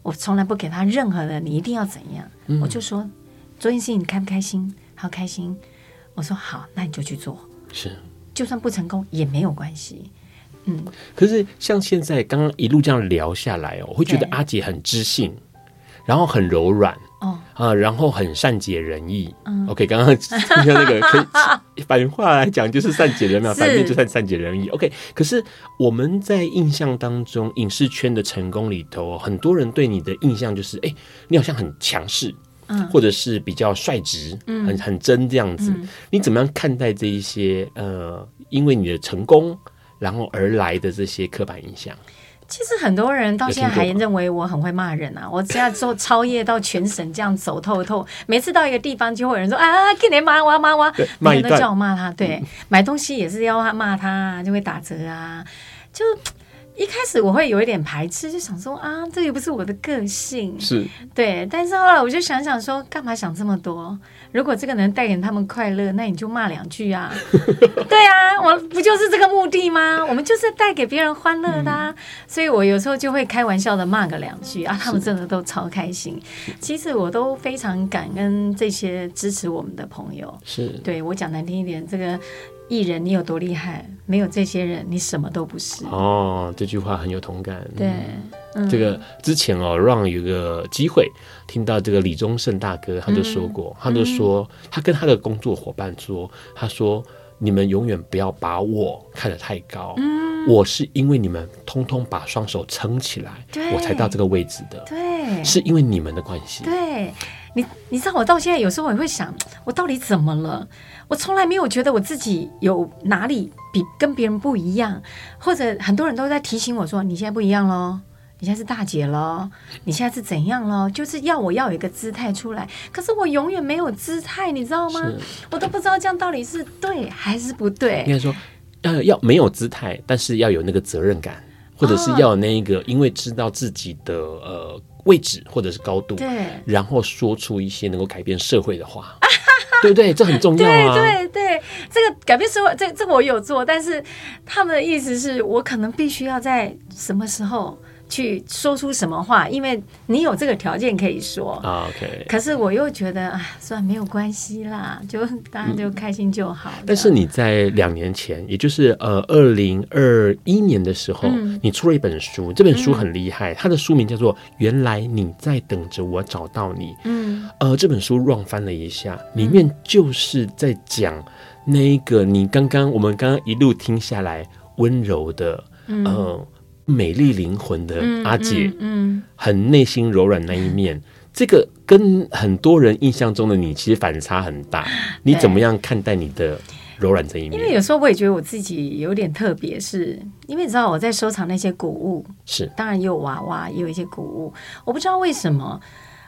我从来不给她任何的，你一定要怎样，嗯、我就说。做件事情你开不开心？好开心。我说好，那你就去做。是，就算不成功也没有关系。嗯。可是像现在刚刚一路这样聊下来哦，我会觉得阿姐很知性，然后很柔软哦啊，然后很善解人意。嗯。OK，刚刚听到那个可以反话来讲，就是善解人意，反面就算善解人意。OK，可是我们在印象当中，影视圈的成功里头，很多人对你的印象就是，哎，你好像很强势。或者是比较率直，嗯、很很真这样子，嗯、你怎么样看待这一些呃，因为你的成功然后而来的这些刻板印象？其实很多人到现在还认为我很会骂人啊！我现在做超越到全省这样走透透，每次到一个地方就会有人说啊，给你骂我骂我，每个人都叫我骂他。对，嗯、买东西也是要他骂他，就会打折啊，就。一开始我会有一点排斥，就想说啊，这也不是我的个性，是对。但是后来我就想想说，干嘛想这么多？如果这个能带给他们快乐，那你就骂两句啊。对啊，我不就是这个目的吗？我们就是带给别人欢乐的啊。嗯、所以我有时候就会开玩笑的骂个两句啊，他们真的都超开心。其实我都非常感恩这些支持我们的朋友。是对我讲难听一点，这个。艺人，你有多厉害？没有这些人，你什么都不是。哦，这句话很有同感。对，嗯、这个之前哦，让有个机会听到这个李宗盛大哥，他就说过，嗯、他就说，他跟他的工作伙伴说，他说，你们永远不要把我看得太高。嗯，我是因为你们通通把双手撑起来，对我才到这个位置的。对，是因为你们的关系。对，你你知道，我到现在有时候我也会想，我到底怎么了？我从来没有觉得我自己有哪里比跟别人不一样，或者很多人都在提醒我说：“你现在不一样喽，你现在是大姐喽，你现在是怎样喽？”就是要我要有一个姿态出来，可是我永远没有姿态，你知道吗？我都不知道这样到底是对还是不对。应该说，要要没有姿态，但是要有那个责任感，或者是要有那一个，因为知道自己的呃位置或者是高度，对，然后说出一些能够改变社会的话。对不对？这很重要啊！对对对，这个改变社会，这这个我有做，但是他们的意思是我可能必须要在什么时候去说出什么话，因为你有这个条件可以说。OK。可是我又觉得，啊，算没有关系啦，就大家就开心就好。但是你在两年前，也就是呃二零二一年的时候，嗯、你出了一本书，这本书很厉害，嗯、它的书名叫做《原来你在等着我找到你》。嗯。呃，这本书乱翻了一下，里面就是在讲那一个你刚刚我们刚刚一路听下来温柔的，嗯、呃。美丽灵魂的阿姐，嗯，很内心柔软那一面，嗯、这个跟很多人印象中的你其实反差很大。你怎么样看待你的柔软这一面？因为有时候我也觉得我自己有点特别，是因为你知道我在收藏那些古物，是当然也有娃娃，也有一些古物。我不知道为什么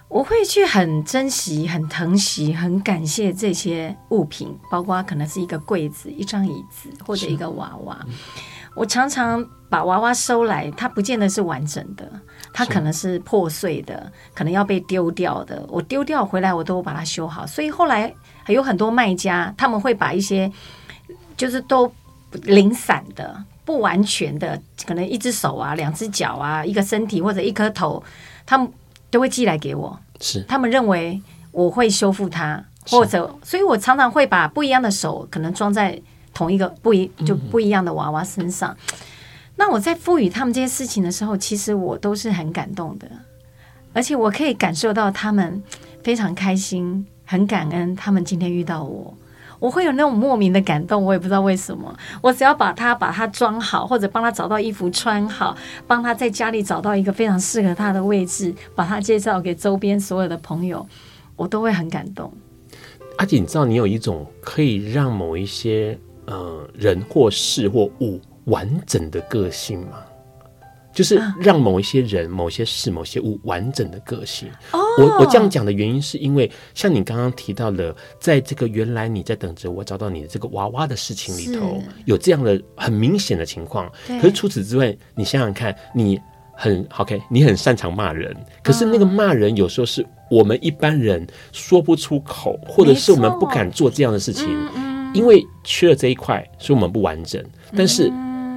我会去很珍惜、很疼惜、很感谢这些物品，包括可能是一个柜子、一张椅子或者一个娃娃。嗯我常常把娃娃收来，它不见得是完整的，它可能是破碎的，可能要被丢掉的。我丢掉回来，我都把它修好。所以后来还有很多卖家，他们会把一些就是都零散的、不完全的，可能一只手啊、两只脚啊、一个身体或者一颗头，他们都会寄来给我。是，他们认为我会修复它，或者，所以我常常会把不一样的手可能装在同一个不一就不一样的娃娃身上。嗯、那我在赋予他们这些事情的时候，其实我都是很感动的，而且我可以感受到他们非常开心，很感恩他们今天遇到我。我会有那种莫名的感动，我也不知道为什么。我只要把它把它装好，或者帮他找到衣服穿好，帮他在家里找到一个非常适合他的位置，把他介绍给周边所有的朋友，我都会很感动。阿姐，你知道你有一种可以让某一些呃人或事或物完整的个性吗？就是让某一些人、某些事、某些物完整的个性。哦，我我这样讲的原因是因为，像你刚刚提到的，在这个原来你在等着我找到你的这个娃娃的事情里头，有这样的很明显的情况。可是除此之外，你想想看，你很 OK，你很擅长骂人，可是那个骂人有时候是我们一般人说不出口，或者是我们不敢做这样的事情，因为缺了这一块，所以我们不完整。但是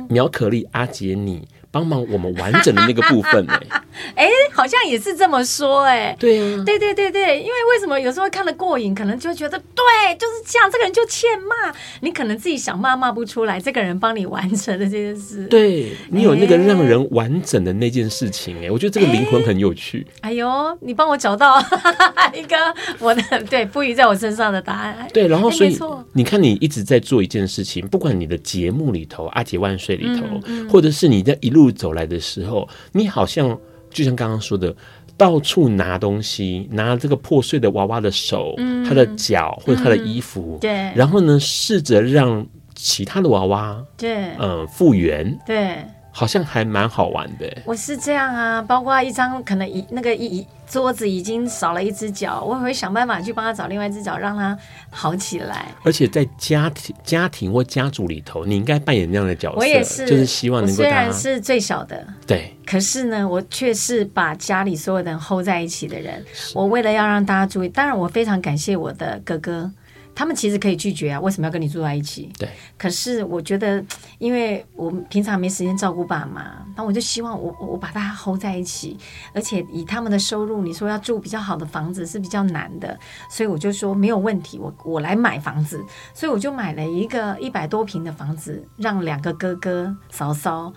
苗可丽、阿杰你。帮忙我们完整的那个部分 哎、欸，哎、欸，好像也是这么说哎、欸，对啊，对对对对，因为为什么有时候看得过瘾，可能就觉得对，就是这样，这个人就欠骂，你可能自己想骂骂不出来，这个人帮你完成的这件事，对你有那个让人完整的那件事情哎、欸，我觉得这个灵魂很有趣。欸、哎呦，你帮我找到 一个我的对赋予在我身上的答案，对，然后所以、欸、你看你一直在做一件事情，不管你的节目里头《阿杰万岁》里头，嗯嗯、或者是你在一路。走来的时候，你好像就像刚刚说的，到处拿东西，拿这个破碎的娃娃的手，嗯、他的脚或者他的衣服，嗯、对，然后呢，试着让其他的娃娃，对，嗯，复原，对。好像还蛮好玩的。我是这样啊，包括一张可能一那个一桌子已经少了一只脚，我会想办法去帮他找另外一只脚，让他好起来。而且在家庭、家庭或家族里头，你应该扮演那样的角色。我也是，就是希望能够。虽然是最小的，对，可是呢，我却是把家里所有的人 hold 在一起的人。我为了要让大家注意，当然我非常感谢我的哥哥。他们其实可以拒绝啊，为什么要跟你住在一起？对。可是我觉得，因为我平常没时间照顾爸妈，那我就希望我我把大家 hold 在一起，而且以他们的收入，你说要住比较好的房子是比较难的，所以我就说没有问题，我我来买房子，所以我就买了一个一百多平的房子，让两个哥哥、嫂嫂、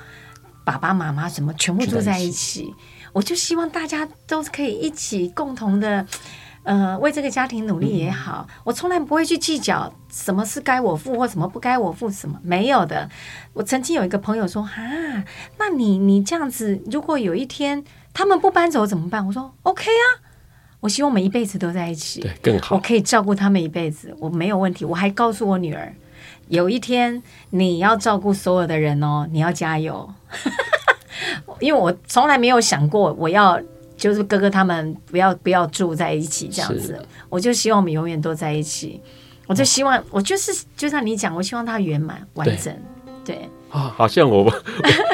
爸爸妈妈什么全部住在一起，我就希望大家都可以一起共同的。呃，为这个家庭努力也好，嗯、我从来不会去计较什么是该我付或什么不该我付，什么没有的。我曾经有一个朋友说：“哈，那你你这样子，如果有一天他们不搬走怎么办？”我说：“OK 啊，我希望我们一辈子都在一起，对，更好，我可以照顾他们一辈子，我没有问题。我还告诉我女儿，有一天你要照顾所有的人哦，你要加油，因为我从来没有想过我要。”就是哥哥他们不要不要住在一起这样子，我就希望我们永远都在一起。我就希望，我就是就像你讲，我希望他圆满完整。对啊，好像 我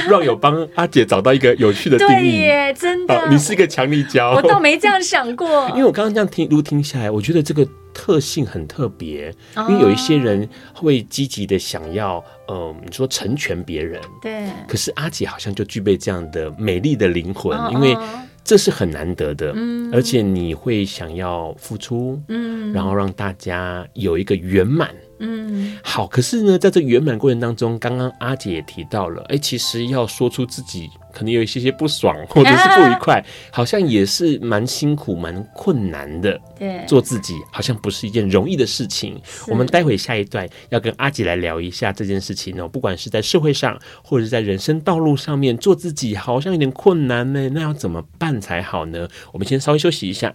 让有帮阿姐找到一个有趣的定义，对耶，真的，你是一个强力胶。我倒没这样想过，因为我刚刚这样听一路听下来，我觉得这个特性很特别。因为有一些人会积极的想要，嗯，你说成全别人，对。可是阿姐好像就具备这样的美丽的灵魂，因为。这是很难得的，嗯，而且你会想要付出，嗯，然后让大家有一个圆满。嗯，好，可是呢，在这圆满过程当中，刚刚阿姐也提到了，哎，其实要说出自己可能有一些些不爽或者是不愉快，啊、好像也是蛮辛苦、蛮困难的。对，做自己好像不是一件容易的事情。我们待会下一段要跟阿姐来聊一下这件事情哦，不管是在社会上，或者是在人生道路上面，做自己好像有点困难呢，那要怎么办才好呢？我们先稍微休息一下。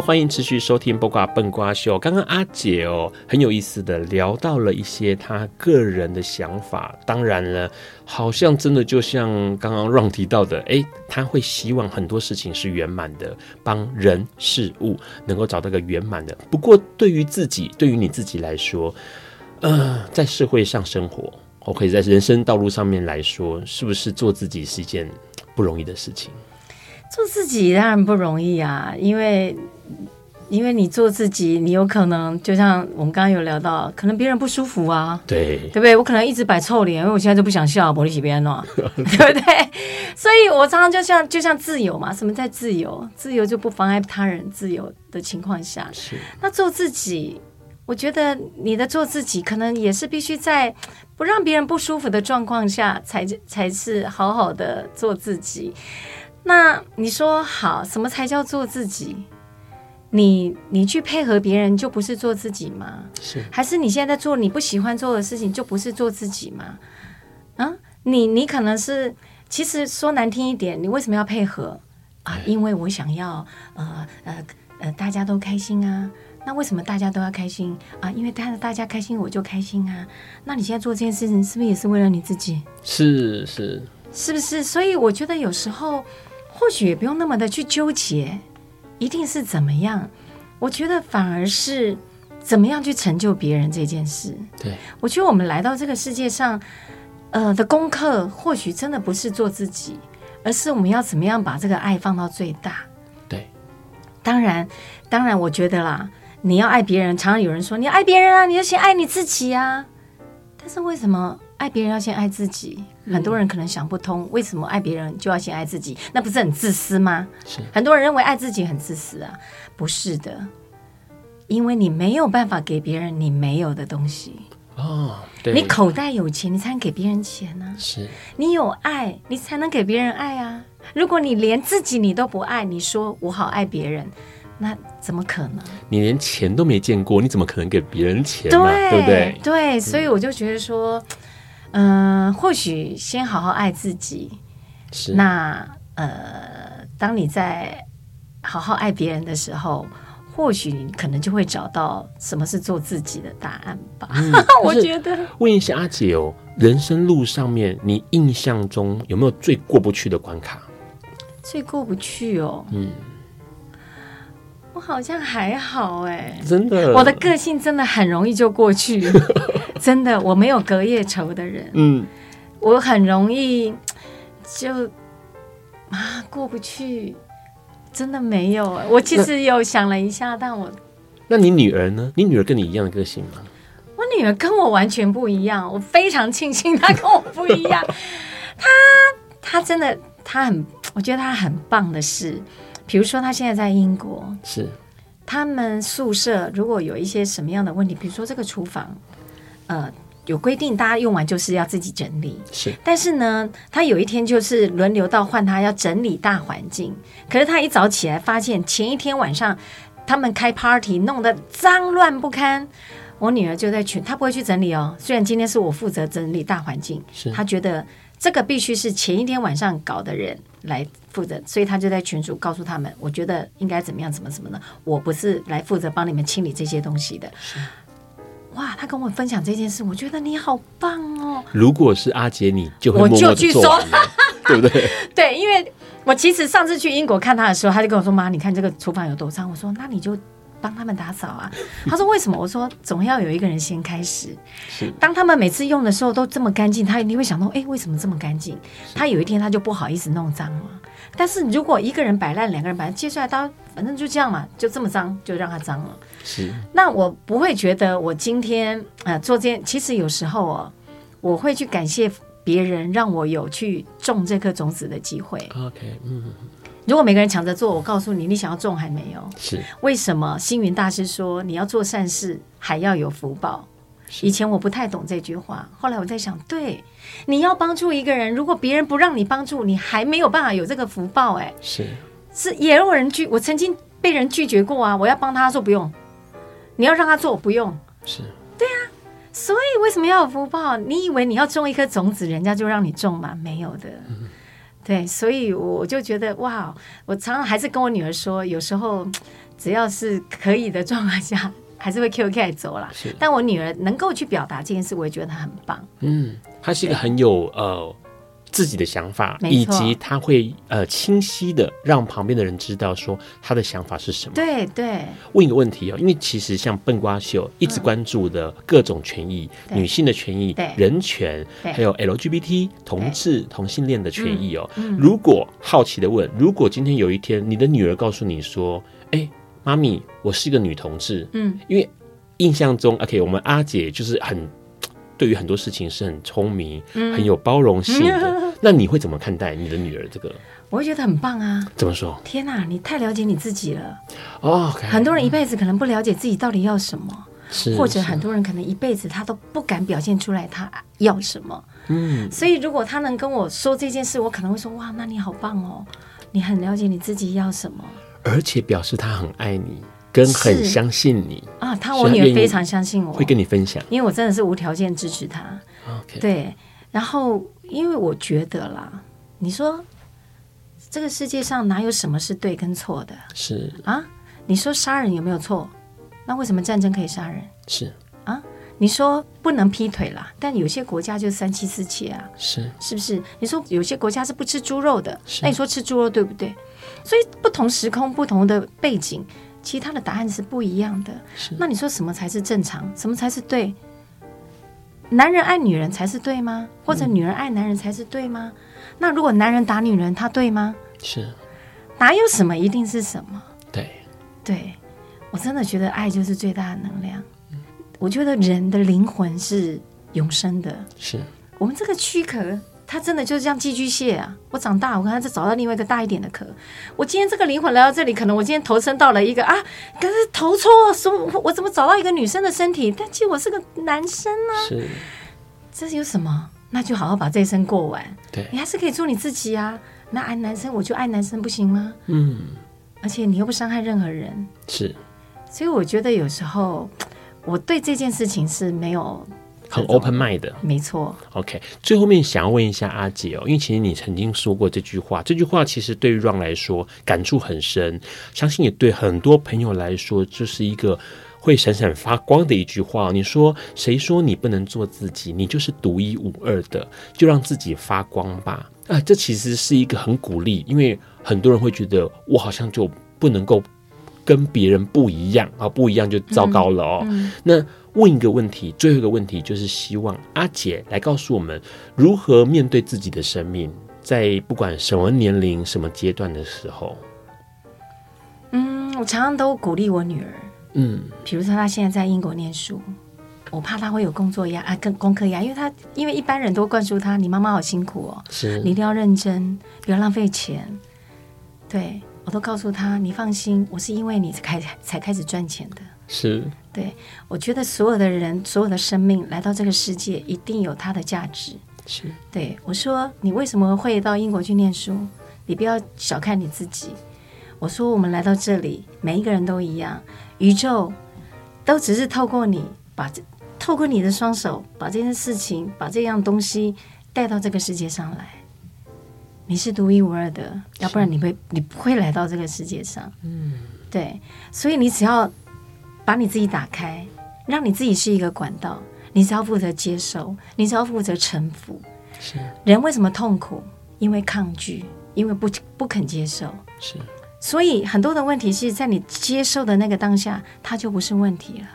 欢迎持续收听《播瓜笨瓜秀》。刚刚阿姐哦，很有意思的聊到了一些她个人的想法。当然了，好像真的就像刚刚 Ron 提到的，哎，她会希望很多事情是圆满的，帮人事物能够找到个圆满的。不过，对于自己，对于你自己来说，呃，在社会上生活，OK，在人生道路上面来说，是不是做自己是一件不容易的事情？做自己当然不容易啊，因为。因为你做自己，你有可能就像我们刚刚有聊到，可能别人不舒服啊，对，对不对？我可能一直摆臭脸，因为我现在就不想笑，玻璃洗边了，对不对？所以我常常就像就像自由嘛，什么在自由？自由就不妨碍他人自由的情况下，是那做自己。我觉得你的做自己，可能也是必须在不让别人不舒服的状况下，才才是好好的做自己。那你说好，什么才叫做自己？你你去配合别人就不是做自己吗？是，还是你现在在做你不喜欢做的事情就不是做自己吗？啊，你你可能是，其实说难听一点，你为什么要配合啊？因为我想要呃呃呃大家都开心啊。那为什么大家都要开心啊？因为大大家开心我就开心啊。那你现在做这件事情是不是也是为了你自己？是是是不是？所以我觉得有时候或许也不用那么的去纠结。一定是怎么样？我觉得反而是怎么样去成就别人这件事。对，我觉得我们来到这个世界上，呃的功课，或许真的不是做自己，而是我们要怎么样把这个爱放到最大。对，当然，当然，我觉得啦，你要爱别人，常常有人说你要爱别人啊，你就先爱你自己啊。但是为什么？爱别人要先爱自己，很多人可能想不通，嗯、为什么爱别人就要先爱自己？那不是很自私吗？是很多人认为爱自己很自私啊，不是的，因为你没有办法给别人你没有的东西哦。对，你口袋有钱，你才能给别人钱呢、啊。是你有爱，你才能给别人爱啊。如果你连自己你都不爱，你说我好爱别人。那怎么可能？你连钱都没见过，你怎么可能给别人钱呢？对，对不对？对，所以我就觉得说，嗯、呃，或许先好好爱自己。是。那呃，当你在好好爱别人的时候，或许你可能就会找到什么是做自己的答案吧。嗯、我觉得。问一下阿姐哦，人生路上面，你印象中有没有最过不去的关卡？最过不去哦。嗯。我好像还好哎，真的，我的个性真的很容易就过去，真的，我没有隔夜仇的人，嗯，我很容易就啊过不去，真的没有。我其实有想了一下，但我，那你女儿呢？你女儿跟你一样的个性吗？我女儿跟我完全不一样，我非常庆幸她跟我不一样。她她真的她很，我觉得她很棒的是。比如说，他现在在英国，是他们宿舍如果有一些什么样的问题，比如说这个厨房，呃，有规定大家用完就是要自己整理，是。但是呢，他有一天就是轮流到换他要整理大环境，可是他一早起来发现前一天晚上他们开 party 弄得脏乱不堪，我女儿就在群，她不会去整理哦。虽然今天是我负责整理大环境，是她觉得这个必须是前一天晚上搞的人来负责，所以他就在群组告诉他们，我觉得应该怎么样，怎么怎么的。我不是来负责帮你们清理这些东西的。哇，他跟我分享这件事，我觉得你好棒哦。如果是阿杰，你就我就去说，对不对？对，因为我其实上次去英国看他的时候，他就跟我说：“妈，你看这个厨房有多脏。”我说：“那你就。”帮他们打扫啊！他说：“为什么？”我说：“总要有一个人先开始。是当他们每次用的时候都这么干净，他一定会想到：哎，为什么这么干净？他有一天他就不好意思弄脏了。但是如果一个人摆烂，两个人摆烂，接下来他反正就这样嘛，就这么脏，就让它脏了。是。那我不会觉得我今天呃做这件，其实有时候哦，我会去感谢别人，让我有去种这颗种子的机会。OK，嗯。如果每个人抢着做，我告诉你，你想要种还没有。是为什么？星云大师说，你要做善事，还要有福报。以前我不太懂这句话，后来我在想，对，你要帮助一个人，如果别人不让你帮助，你还没有办法有这个福报。哎，是是，也有人拒，我曾经被人拒绝过啊。我要帮他说不用，你要让他做我不用。是对啊，所以为什么要有福报？你以为你要种一颗种子，人家就让你种吗？没有的。嗯对，所以我就觉得哇，我常常还是跟我女儿说，有时候只要是可以的状况下，还是会 QK 走啦。是，但我女儿能够去表达这件事，我也觉得她很棒。嗯，她是一个很有呃自己的想法，以及他会呃清晰的让旁边的人知道说他的想法是什么。对对，问一个问题哦，因为其实像笨瓜秀一直关注的各种权益，对。女性的权益、人权，还有 LGBT 同志、同性恋的权益哦。如果好奇的问，如果今天有一天你的女儿告诉你说：“哎，妈咪，我是一个女同志。”嗯，因为印象中，OK，我们阿姐就是很对于很多事情是很聪明、嗯很有包容性的。那你会怎么看待你的女儿？这个我会觉得很棒啊！怎么说？天哪，你太了解你自己了。哦很多人一辈子可能不了解自己到底要什么，是或者很多人可能一辈子他都不敢表现出来他要什么。嗯，所以如果他能跟我说这件事，我可能会说：哇，那你好棒哦，你很了解你自己要什么而且表示他很爱你，跟很相信你，啊。他我女儿非常相信我，会跟你分享。因为我真的是无条件支持他。对，然后因为我觉得啦，你说这个世界上哪有什么是对跟错的是啊？你说杀人有没有错？那为什么战争可以杀人？是啊你说不能劈腿啦，但有些国家就三妻四妾啊，是是不是？你说有些国家是不吃猪肉的，那你说吃猪肉对不对？所以不同时空、不同的背景，其他的答案是不一样的。是那你说什么才是正常？什么才是对？男人爱女人才是对吗？或者女人爱男人才是对吗？那如果男人打女人，他对吗？是，哪有什么一定是什么？对，对，我真的觉得爱就是最大的能量。我觉得人的灵魂是永生的。是我们这个躯壳，它真的就是像寄居蟹啊！我长大，我可能再找到另外一个大一点的壳。我今天这个灵魂来到这里，可能我今天投身到了一个啊，可是投错，说我怎么找到一个女生的身体？但其实我是个男生呢、是，这是有什么？那就好好把这一生过完。对你，还是可以做你自己啊。那爱男生，我就爱男生，不行吗？嗯，而且你又不伤害任何人，是所以我觉得有时候我对这件事情是没有很 open mind 的。没错。OK，最后面想要问一下阿姐哦，因为其实你曾经说过这句话，这句话其实对于 Ron 来说感触很深，相信也对很多朋友来说，就是一个会闪闪发光的一句话。你说，谁说你不能做自己？你就是独一无二的，就让自己发光吧。啊，这其实是一个很鼓励，因为很多人会觉得我好像就不能够跟别人不一样啊，不一样就糟糕了哦。嗯那问一个问题，最后一个问题就是希望阿姐来告诉我们如何面对自己的生命，在不管什么年龄、什么阶段的时候，嗯，我常常都鼓励我女儿。嗯，比如说她现在在英国念书，我怕她会有工作压啊，跟功课压，因为她因为一般人都灌输她，你妈妈好辛苦哦，是你一定要认真，不要浪费钱。对我都告诉她，你放心，我是因为你才开才开始赚钱的。是对我觉得所有的人，所有的生命来到这个世界，一定有它的价值。是对我说，你为什么会到英国去念书？你不要小看你自己。我说，我们来到这里，每一个人都一样，宇宙都只是透过你，把这透过你的双手，把这件事情，把这样东西带到这个世界上来。你是独一无二的，要不然你会你不会来到这个世界上。嗯，对，所以你只要把你自己打开，让你自己是一个管道，你只要负责接受，你只要负责臣服。是人为什么痛苦？因为抗拒，因为不不肯接受。是所以很多的问题是在你接受的那个当下，它就不是问题了。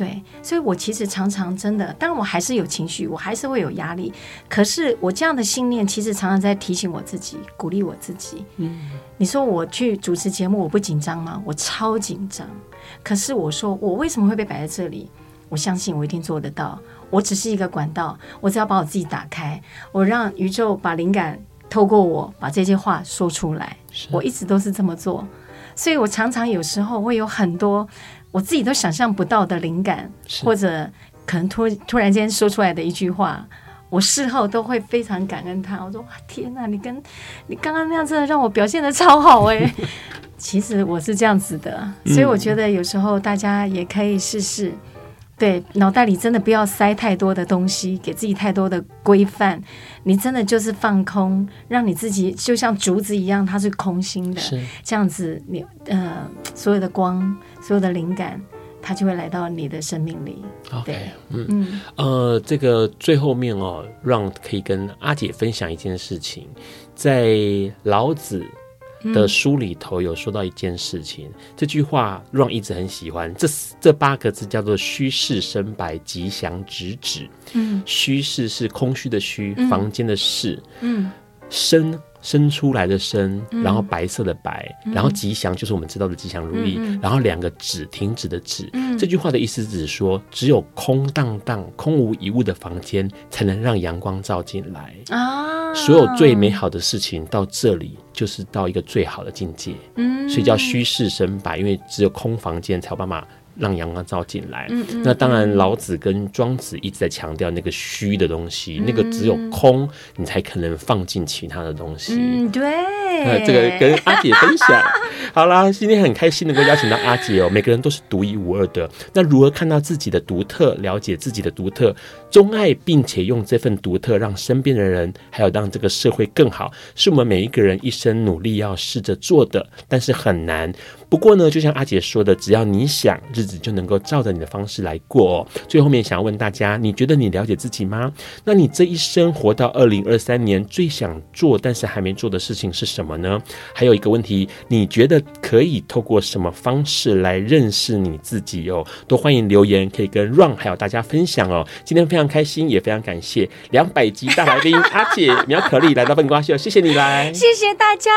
对，所以我其实常常真的，当然我还是有情绪，我还是会有压力。可是我这样的信念，其实常常在提醒我自己，鼓励我自己。嗯，你说我去主持节目，我不紧张吗？我超紧张。可是我说，我为什么会被摆在这里？我相信我一定做得到。我只是一个管道，我只要把我自己打开，我让宇宙把灵感透过我把这些话说出来。我一直都是这么做，所以我常常有时候会有很多我自己都想象不到的灵感，或者可能突突然间说出来的一句话，我事后都会非常感恩他。我说：“哇，天哪，你跟你刚刚那样真的让我表现的超好哎！” 其实我是这样子的，所以我觉得有时候大家也可以试试。对，脑袋里真的不要塞太多的东西，给自己太多的规范。你真的就是放空，让你自己就像竹子一样，它是空心的。这样子你，呃，所有的光，所有的灵感，它就会来到你的生命里。OK，嗯嗯呃，这个最后面哦，让可以跟阿姐分享一件事情，在老子的书里头有说到一件事情，嗯、这句话让一直很喜欢。这这八个字叫做“虚室生白，吉祥直指”。嗯，虚室是空虚的虚，嗯、房间的室。嗯，生。生出来的生，然后白色的白，嗯、然后吉祥就是我们知道的吉祥如意，嗯、然后两个止停止的止。嗯、这句话的意思只是说，只有空荡荡、空无一物的房间，才能让阳光照进来啊！所有最美好的事情到这里，就是到一个最好的境界。嗯，所以叫虚室生白，因为只有空房间才有办法。让阳光照进来。嗯嗯、那当然，老子跟庄子一直在强调那个虚的东西，嗯、那个只有空，你才可能放进其他的东西。嗯，对。那这个跟阿姐分享。好啦，今天很开心能够邀请到阿姐哦。每个人都是独一无二的。那如何看到自己的独特，了解自己的独特，钟爱并且用这份独特让身边的人，还有让这个社会更好，是我们每一个人一生努力要试着做的，但是很难。不过呢，就像阿姐说的，只要你想，日子就能够照着你的方式来过哦。最后面想要问大家，你觉得你了解自己吗？那你这一生活到二零二三年，最想做但是还没做的事情是什么呢？还有一个问题，你觉得可以透过什么方式来认识你自己哦？都欢迎留言，可以跟 Run 还有大家分享哦。今天非常开心，也非常感谢两百集大来宾阿姐苗可丽来到笨瓜秀，谢谢你来，谢谢大家。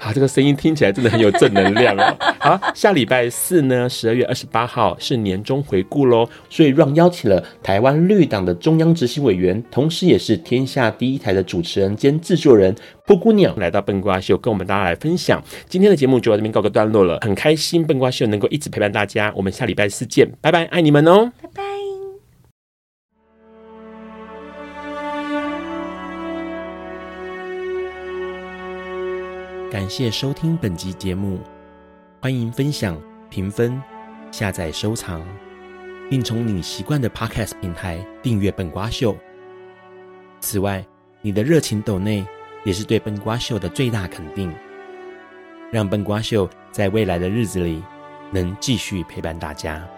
好，这个声音听起来真的很有正能量。好，下礼拜四呢，十二月二十八号是年终回顾喽，所以让邀请了台湾绿党的中央执行委员，同时也是天下第一台的主持人兼制作人布谷鸟来到笨瓜秀，跟我们大家来分享今天的节目，就到这边告个段落了。很开心笨瓜秀能够一直陪伴大家，我们下礼拜四见，拜拜，爱你们哦，拜拜。感谢收听本集节目。欢迎分享、评分、下载、收藏，并从你习惯的 Podcast 平台订阅《笨瓜秀》。此外，你的热情抖内也是对笨瓜秀的最大肯定，让笨瓜秀在未来的日子里能继续陪伴大家。